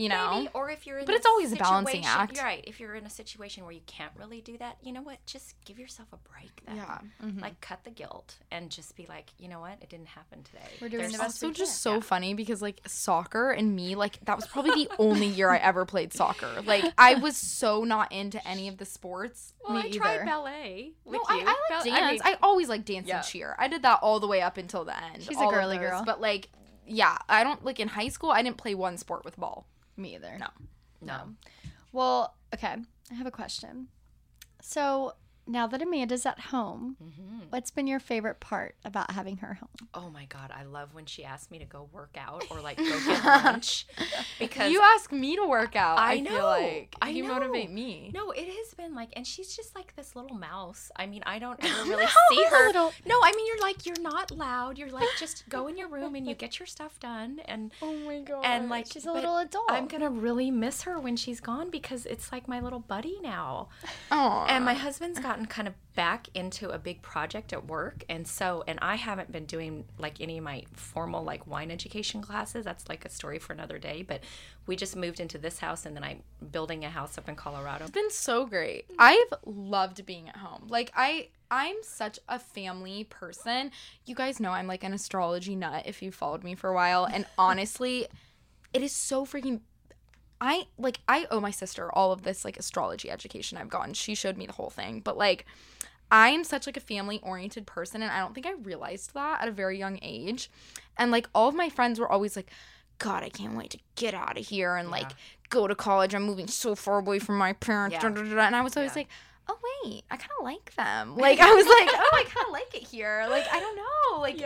You know. Maybe, or if you're in But it's always a balancing act. You're right. If you're in a situation where you can't really do that, you know what? Just give yourself a break then. Yeah. Mm-hmm. Like cut the guilt and just be like, you know what? It didn't happen today. We're doing There's the best also just so funny because like soccer and me like that was probably the only year I ever played soccer. Like I was so not into any of the sports. Well, Me I either. tried ballet no, I. I like dance. I, mean, always like dance Yeah. and cheer. I did that all the way up until the end. She's a girly girl. But like, yeah, I don't like in high school. I didn't play one sport with ball. Me either. No. no. Well, okay. I have a question. So now that Amanda's at home, Mm-hmm. what's been your favorite part about having her home? Oh my god, I love when she asks me to go work out or like go get lunch because You ask me to work out. I I, know, feel like I you know. motivate me. No, it has been like, and she's just like this little mouse. I mean, I don't ever really No, see her. little- No, I mean, you're like, you're not loud. You're like, just go in your room and you get your stuff done. And Oh my god. and like, She's a little adult. I'm gonna really miss her when she's gone because it's like my little buddy now. Aw. And my husband's gotten kind of back into a big project at work, and so and I haven't been doing like any of my formal like wine education classes. That's like a story for another day. But we just moved into this house, and then I'm building a house up in Colorado. It's been so great. I've loved being at home. Like I I'm such a family person. You guys know I'm like an astrology nut if you followed me for a while and honestly it is so freaking I like I owe my sister all of this like astrology education I've gotten. She showed me the whole thing. But like I am such like a family oriented person and I don't think I realized that at a very young age. And like all of my friends were always like God, I can't wait to get out of here and like go to college. I'm moving so far away from my parents. Yeah. da, da, da, da. And I was always Yeah. like, oh wait, I kind of like them. Like I was like, oh, I kind of like it here. Like I don't know. Like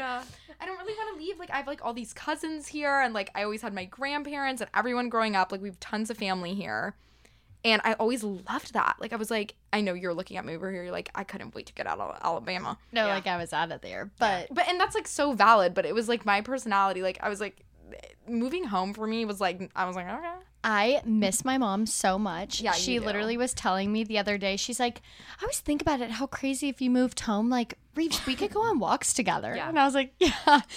I don't really want to leave. Like I have like all these cousins here, and like I always had my grandparents and everyone growing up. Like we have tons of family here. And I always loved that. Like I was like, I know you're looking at me over here. You're like, I couldn't wait to get out of Alabama. no, Yeah. like I was out of there, but But and that's like so valid. But it was like my personality. Like I was like, moving home for me was like I was like, okay. I miss my mom so much. Yeah, she you do. literally was telling me the other day. She's like, I always think about it. How crazy if you moved home. Like, Rives, we could go on walks together. Yeah. And I was like, Yeah.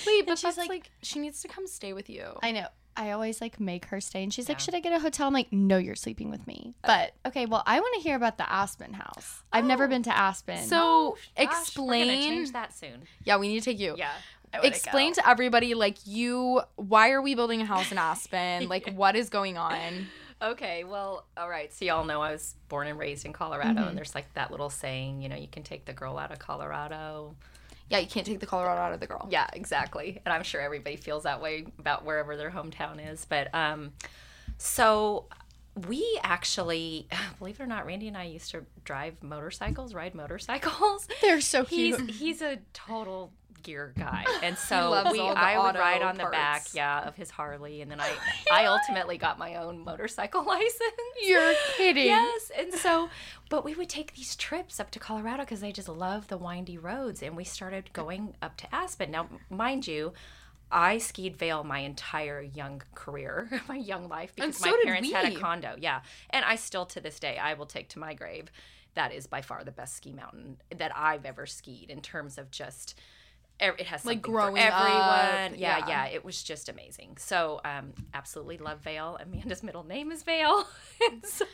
Wait, And but she's that's like, like, she needs to come stay with you. I know. I always like make her stay, and she's like, "Should I get a hotel?" I'm like, "No, you're sleeping with me." But okay, well, I want to hear about the Aspen house. I've never Oh. been to Aspen. So oh, Gosh, we're explain. change that soon. Yeah, we need to take you. Yeah. Explain to everybody like you. Why are we building a house in Aspen? Like, what is going on? Okay, well, all right. So y'all know I was born and raised in Colorado, and there's like that little saying, you know, you can take the girl out of Colorado. Yeah, you can't take the Colorado out of the girl. Yeah, exactly. And I'm sure everybody feels that way about wherever their hometown is. But um, so we actually, believe it or not, Randy and I used to drive motorcycles, ride motorcycles. they're so He's cute. he's a total gear guy, and so we I would ride on the back, yeah, of his Harley, and then I I ultimately got my own motorcycle license. You're kidding. Yes, and so, but we would take these trips up to Colorado because I just love the windy roads, and we started going up to Aspen. Now, mind you. I skied Vail my entire young career, my young life, because so my parents had a condo. Yeah, and I still to this day I will take to my grave. That is by far the best ski mountain that I've ever skied in terms of just. Ev- It has Like growing for everyone. up, yeah, yeah. yeah, it was just amazing. So, um, absolutely love Vail. Amanda's middle name is Vale, so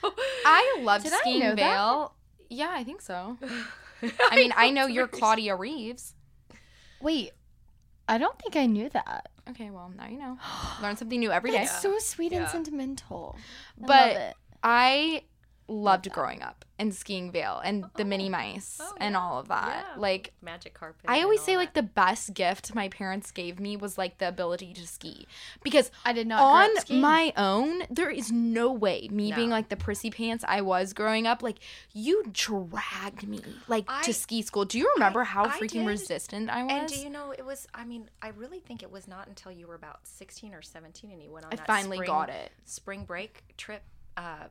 I love Did I skiing know that? Vail. Yeah, I think so. I mean, I know you're Claudia Rives. Wait, I don't think I knew that. Okay, well now you know. Learn something new every day. That's so sweet and sentimental. I But love it. I loved growing up and skiing Vail and the mini mice Oh, and yeah. all of that. Yeah. Like Magic carpet. I always say that. like the best gift my parents gave me was like the ability to ski because I did not on my own there is no way me being like the prissy pants I was growing up like you dragged me like I- to ski school. Do you remember how I freaking did. resistant I was? And do you know it was? I mean, I really think it was not until you were about sixteen or seventeen, and you went on. I that finally spring, got it. Spring break trip. Uh,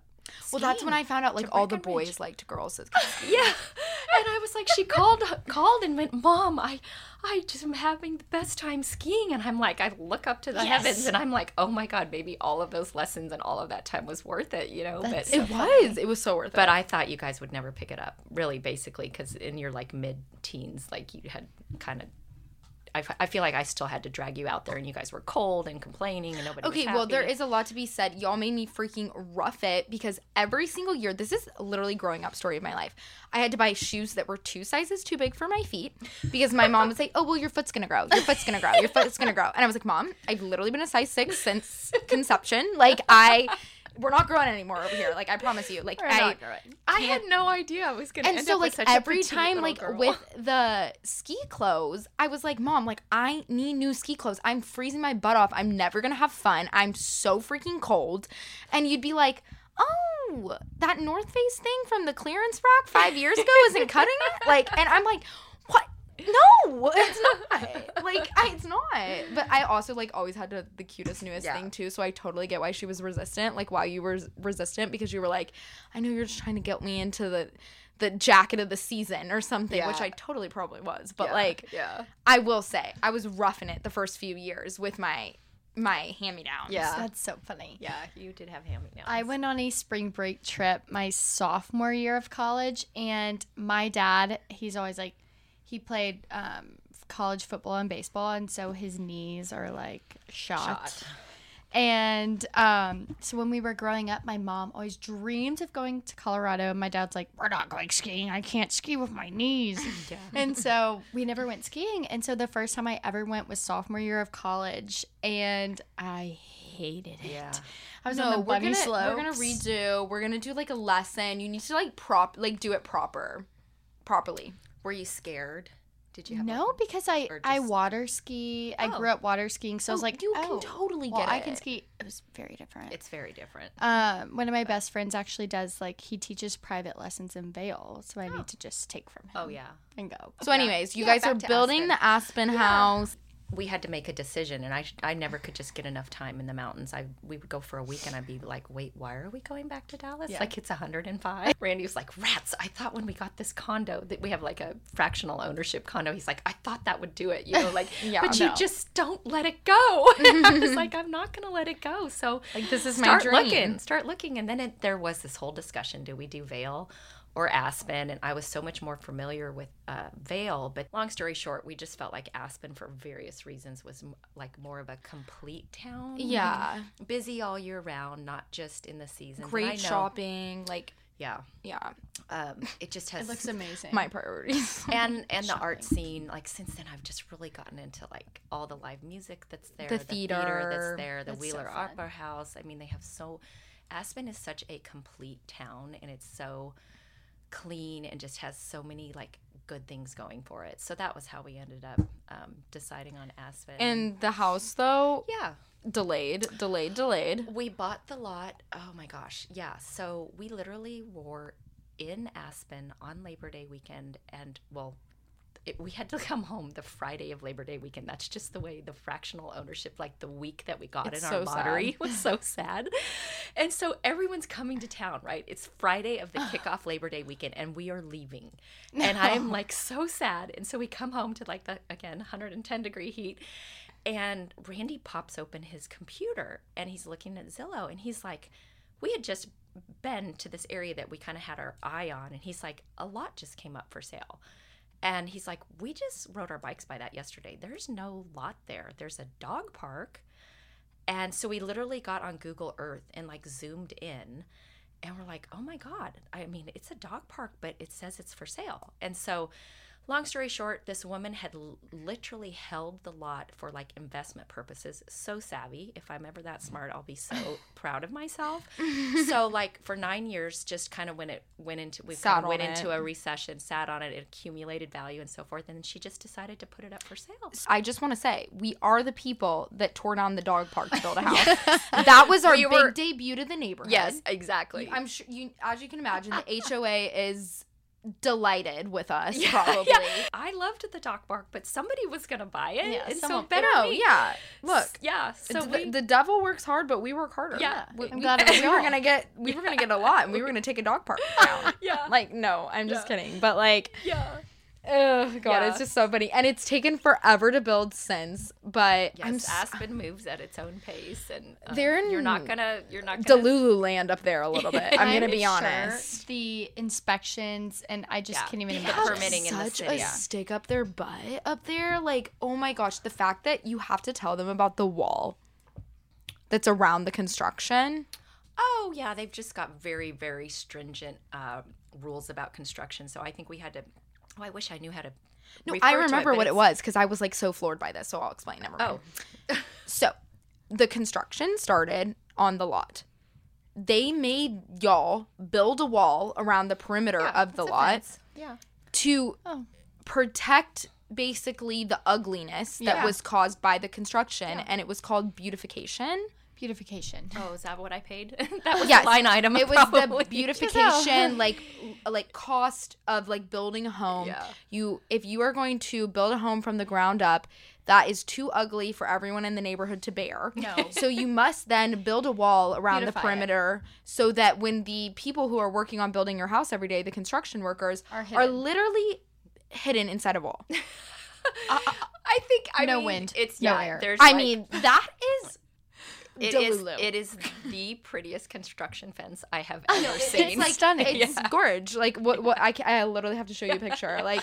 Well, that's when I found out like all the boys liked girls that. Yeah, and I was like, she called, called and went, "Mom, I, I just am having the best time skiing." And I'm like, I look up to the Yes. heavens, and I'm like, oh my god, maybe all of those lessons and all of that time was worth it, you know. That's but It was. It was so worth it. but. I thought you guys would never pick it up, really, basically, because in your like mid-teens, like you had kind of. I, f- I feel like I still had to drag you out there, and you guys were cold and complaining, and nobody. Okay, well, there is a lot to be said. Y'all made me freaking rough it because every single year, this is literally growing up story of my life. I had to buy shoes that were two sizes too big for my feet because my mom would say, "Oh, well, your foot's gonna grow. Your foot's gonna grow. Your foot's gonna grow." And I was like, "Mom, I've literally been a size six since conception. Like, I, we're not growing anymore over here. Like, I promise you. Like, I." I had no idea I was gonna. and end so up with like every time like girl. with the ski clothes i was like mom like i need new ski clothes i'm freezing my butt off i'm never gonna have fun i'm so freaking cold and you'd be like oh that north face thing from the clearance rack five years ago isn't cutting it like and i'm like what no it's not like I, it's not but i also like always had to, the cutest newest Yeah. thing too so i totally get why she was resistant like why you were resistant because you were like i know you're just trying to get me into the the jacket of the season or something which i totally probably was but Yeah, like yeah, i will say i was roughing it the first few years with my my hand-me-downs yeah, That's so funny. yeah. You did have hand me downs. I went on a spring break trip my sophomore year of college, and my dad, he's always like, he played um, college football and baseball, and so his knees are like shot. Shot. And um, so when we were growing up, my mom always dreamed of going to Colorado. My dad's like, We're not going skiing. I can't ski with my knees. Yeah. And so we never went skiing. And so the first time I ever went was sophomore year of college. And I hated it. Yeah. I was no, on the we're gonna slopes. we're gonna redo. We're gonna do like a lesson. You need to like prop like do it proper, properly. Were you scared? Did you have No, because I Or I water ski. I Oh. grew up water skiing, so I was Oh, like, you oh, can totally well, get it. I can ski. It was very different. It's very different. Um, one of my best friends actually does like he teaches private lessons in Vail, so I Oh. need to just take from him. Oh yeah. and go. So, anyways, you Yeah, guys are building Aspen. the Aspen house. We had to make a decision and I, I never could just get enough time in the mountains. I we would go for a week and i'd be like wait why are we going back to dallas? Yeah. like it's 105 randy was like rats i thought when we got this condo that we have like a fractional ownership condo. He's like i thought that would do it you know like Yeah, but you just don't let it go. I was like i'm not gonna let it go. So Like this is my start dream. looking start looking. And then it, there was this whole discussion do we do vail or aspen and i was so much more familiar with uh, vail but long story short we just felt like aspen for various reasons was m- like more of a complete town Yeah, busy all year round not just in the season great shopping. Like, yeah yeah, um, it just has It looks amazing. my priorities. and and the art scene like since then i've just really gotten into like all the live music that's there The theater theater. that's there the That's wheeler fun. opera house i mean they have so aspen is such a complete town and it's so clean and just has so many like good things going for it so that was how we ended up um, deciding on aspen and the house though yeah delayed, delayed, delayed. we bought the lot. Oh my gosh. Yeah. So we literally were in Aspen on Labor Day weekend. And well, it, we had to come home the Friday of Labor Day weekend. That's just the way the fractional ownership, like the week that we got It's in our lottery, sad. was so sad. And so everyone's coming to town, right? It's Friday of the kickoff Labor Day weekend, and we are leaving. And I am like so sad. And so we come home to like the, again, 110 degree heat. And Randy pops open his computer and he's looking at Zillow and he's like, We had just been to this area that we kind of had our eye on. And he's like, A lot just came up for sale. And he's like, We just rode our bikes by that yesterday. There's no lot there, there's a dog park. And so we literally got on Google Earth and like zoomed in and we're like, oh my God. I mean, it's a dog park, but it says it's for sale. And so long story short, this woman had l- literally held the lot for like investment purposes. So savvy. If I'm ever that smart, I'll be so proud of myself. so like for nine years, just kind of when it went into we kind of went on into a recession, sat on it, it accumulated value and so forth, and then she just decided to put it up for sale. I just want to say we are the people that tore down the dog park to build a house. that was our We big were- debut to the neighborhood. Yes, exactly. I'm sure you, as you can imagine, the HOA is delighted with us. Yeah, probably. yeah. I loved the dog park, but somebody was gonna buy it, Yeah, and so someone- better No, me. yeah. Look, yeah. So the, we, the devil works hard, but we work harder. Yeah. we, I'm we- glad we we were gonna get we were gonna get a lot, and we were gonna take a dog park down. yeah, Like, no, I'm just kidding. But like, yeah. Oh god, Yeah. it's just so funny, and it's taken forever to build since. But Yes, I'm s- Aspen moves at its own pace, and um, They're in you're not gonna you're not gonna Delulu land up there a little bit. I'm gonna be sure honest. The inspections and I just Yeah. can't even The imagine. permitting in the such city. a stick up their butt up there. Like, oh my gosh, the fact that you have to tell them about the wall that's around the construction. Oh yeah, they've just got very very stringent uh, rules about construction. So I think we had to. Oh, I wish I knew how to. No, refer I to remember but what it was because I was like so floored by this. So I'll explain. Never oh. mind. Oh, So, the construction started on the lot. They made y'all build a wall around the perimeter of the it's lot. Yeah. to Oh. protect basically the ugliness that Yeah. was caused by the construction, and it was called beautification. Beautification. Oh, is that what I paid? that was Yes, the line item. It was probably. the beautification, like like cost of like building a home. Yeah. You if you are going to build a home from the ground up, that is too ugly for everyone in the neighborhood to bear. No. So you must then build a wall around Beautify the it. perimeter so that when the people who are working on building your house every day, the construction workers, Are hidden. are, literally hidden inside a wall. I think I No mean, wind, It's no yeah. air. There's I like- mean, that is It is. Delulu. It is the prettiest construction fence I have ever seen. It's like stunning. It's gorge. Like what? What I, ca- I literally have to show you a picture. Like,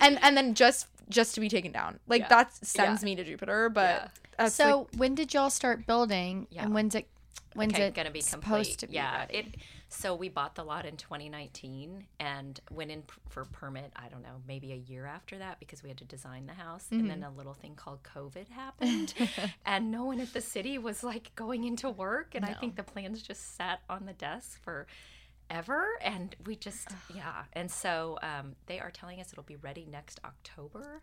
and and then just just to be taken down. Like Yeah. that sends Yeah. me to Jupiter. But Yeah. that's so like, when did y'all start building? Yeah. And when's it? When's okay, it gonna be supposed complete. to be? yeah. ready? It. So we bought the lot in 2019 and went in for permit. I don't know, maybe a year after that because we had to design the house, and then a little thing called COVID happened, and no one at the city was like going into work, and I think the plans just sat on the desk for ever and we just yeah and so um, they are telling us it'll be ready next october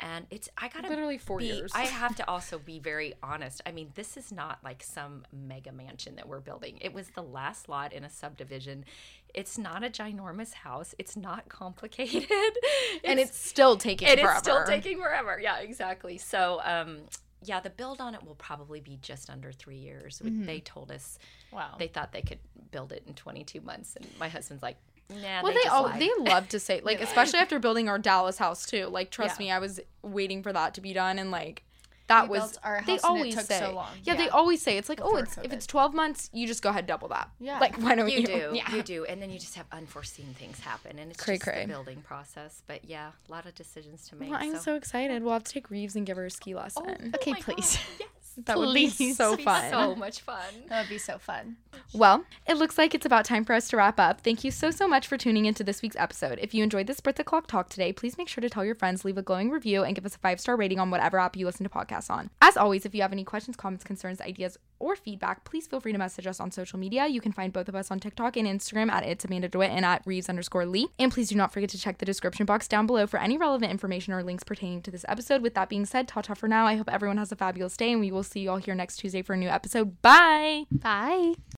and it's i gotta Literally four be- years. i have to also be very honest i mean this is not like some mega mansion that we're building it was the last lot in a subdivision it's not a ginormous house it's not complicated and it's still taking it forever. is still taking forever. Yeah, exactly. So, um, yeah, the build on it will probably be just under three years. We- They told us Wow. they thought they could build it in 22 months, and my husband's like, Nah. Well, they, they all lied. they love to say like, especially after building our Dallas house too. Like, trust Yeah. me, I was waiting for that to be done, and like that We was built our they house it always took say. so long. Yeah, they always say it's like, oh, Before it's if it's twelve months, you just go ahead double that. Yeah. like why don't you? You do, Yeah. you do, and then you just have unforeseen things happen, and it's Cray just cray. the building process. But yeah, a lot of decisions to make. Well, I'm so excited. We'll have to take Rives and give her a ski oh, lesson. Oh okay, Oh please. Yes, that would be so fun. so much fun. That would be so fun. Well, it looks like it's about time for us to wrap up. Thank you so, so much for tuning into this week's episode. If you enjoyed this Birth the Clock talk today, please make sure to tell your friends, leave a glowing review, and give us a five star rating on whatever app you listen to podcasts on. As always, if you have any questions, comments, concerns, ideas, or feedback, please feel free to message us on social media. You can find both of us on TikTok and Instagram at It's Amanda DeWitt and at Rives underscore Lee. And please do not forget to check the description box down below for any relevant information or links pertaining to this episode. With that being said, ta ta for now. I hope everyone has a fabulous day, and we will see you all here next Tuesday for a new episode. Bye. Bye.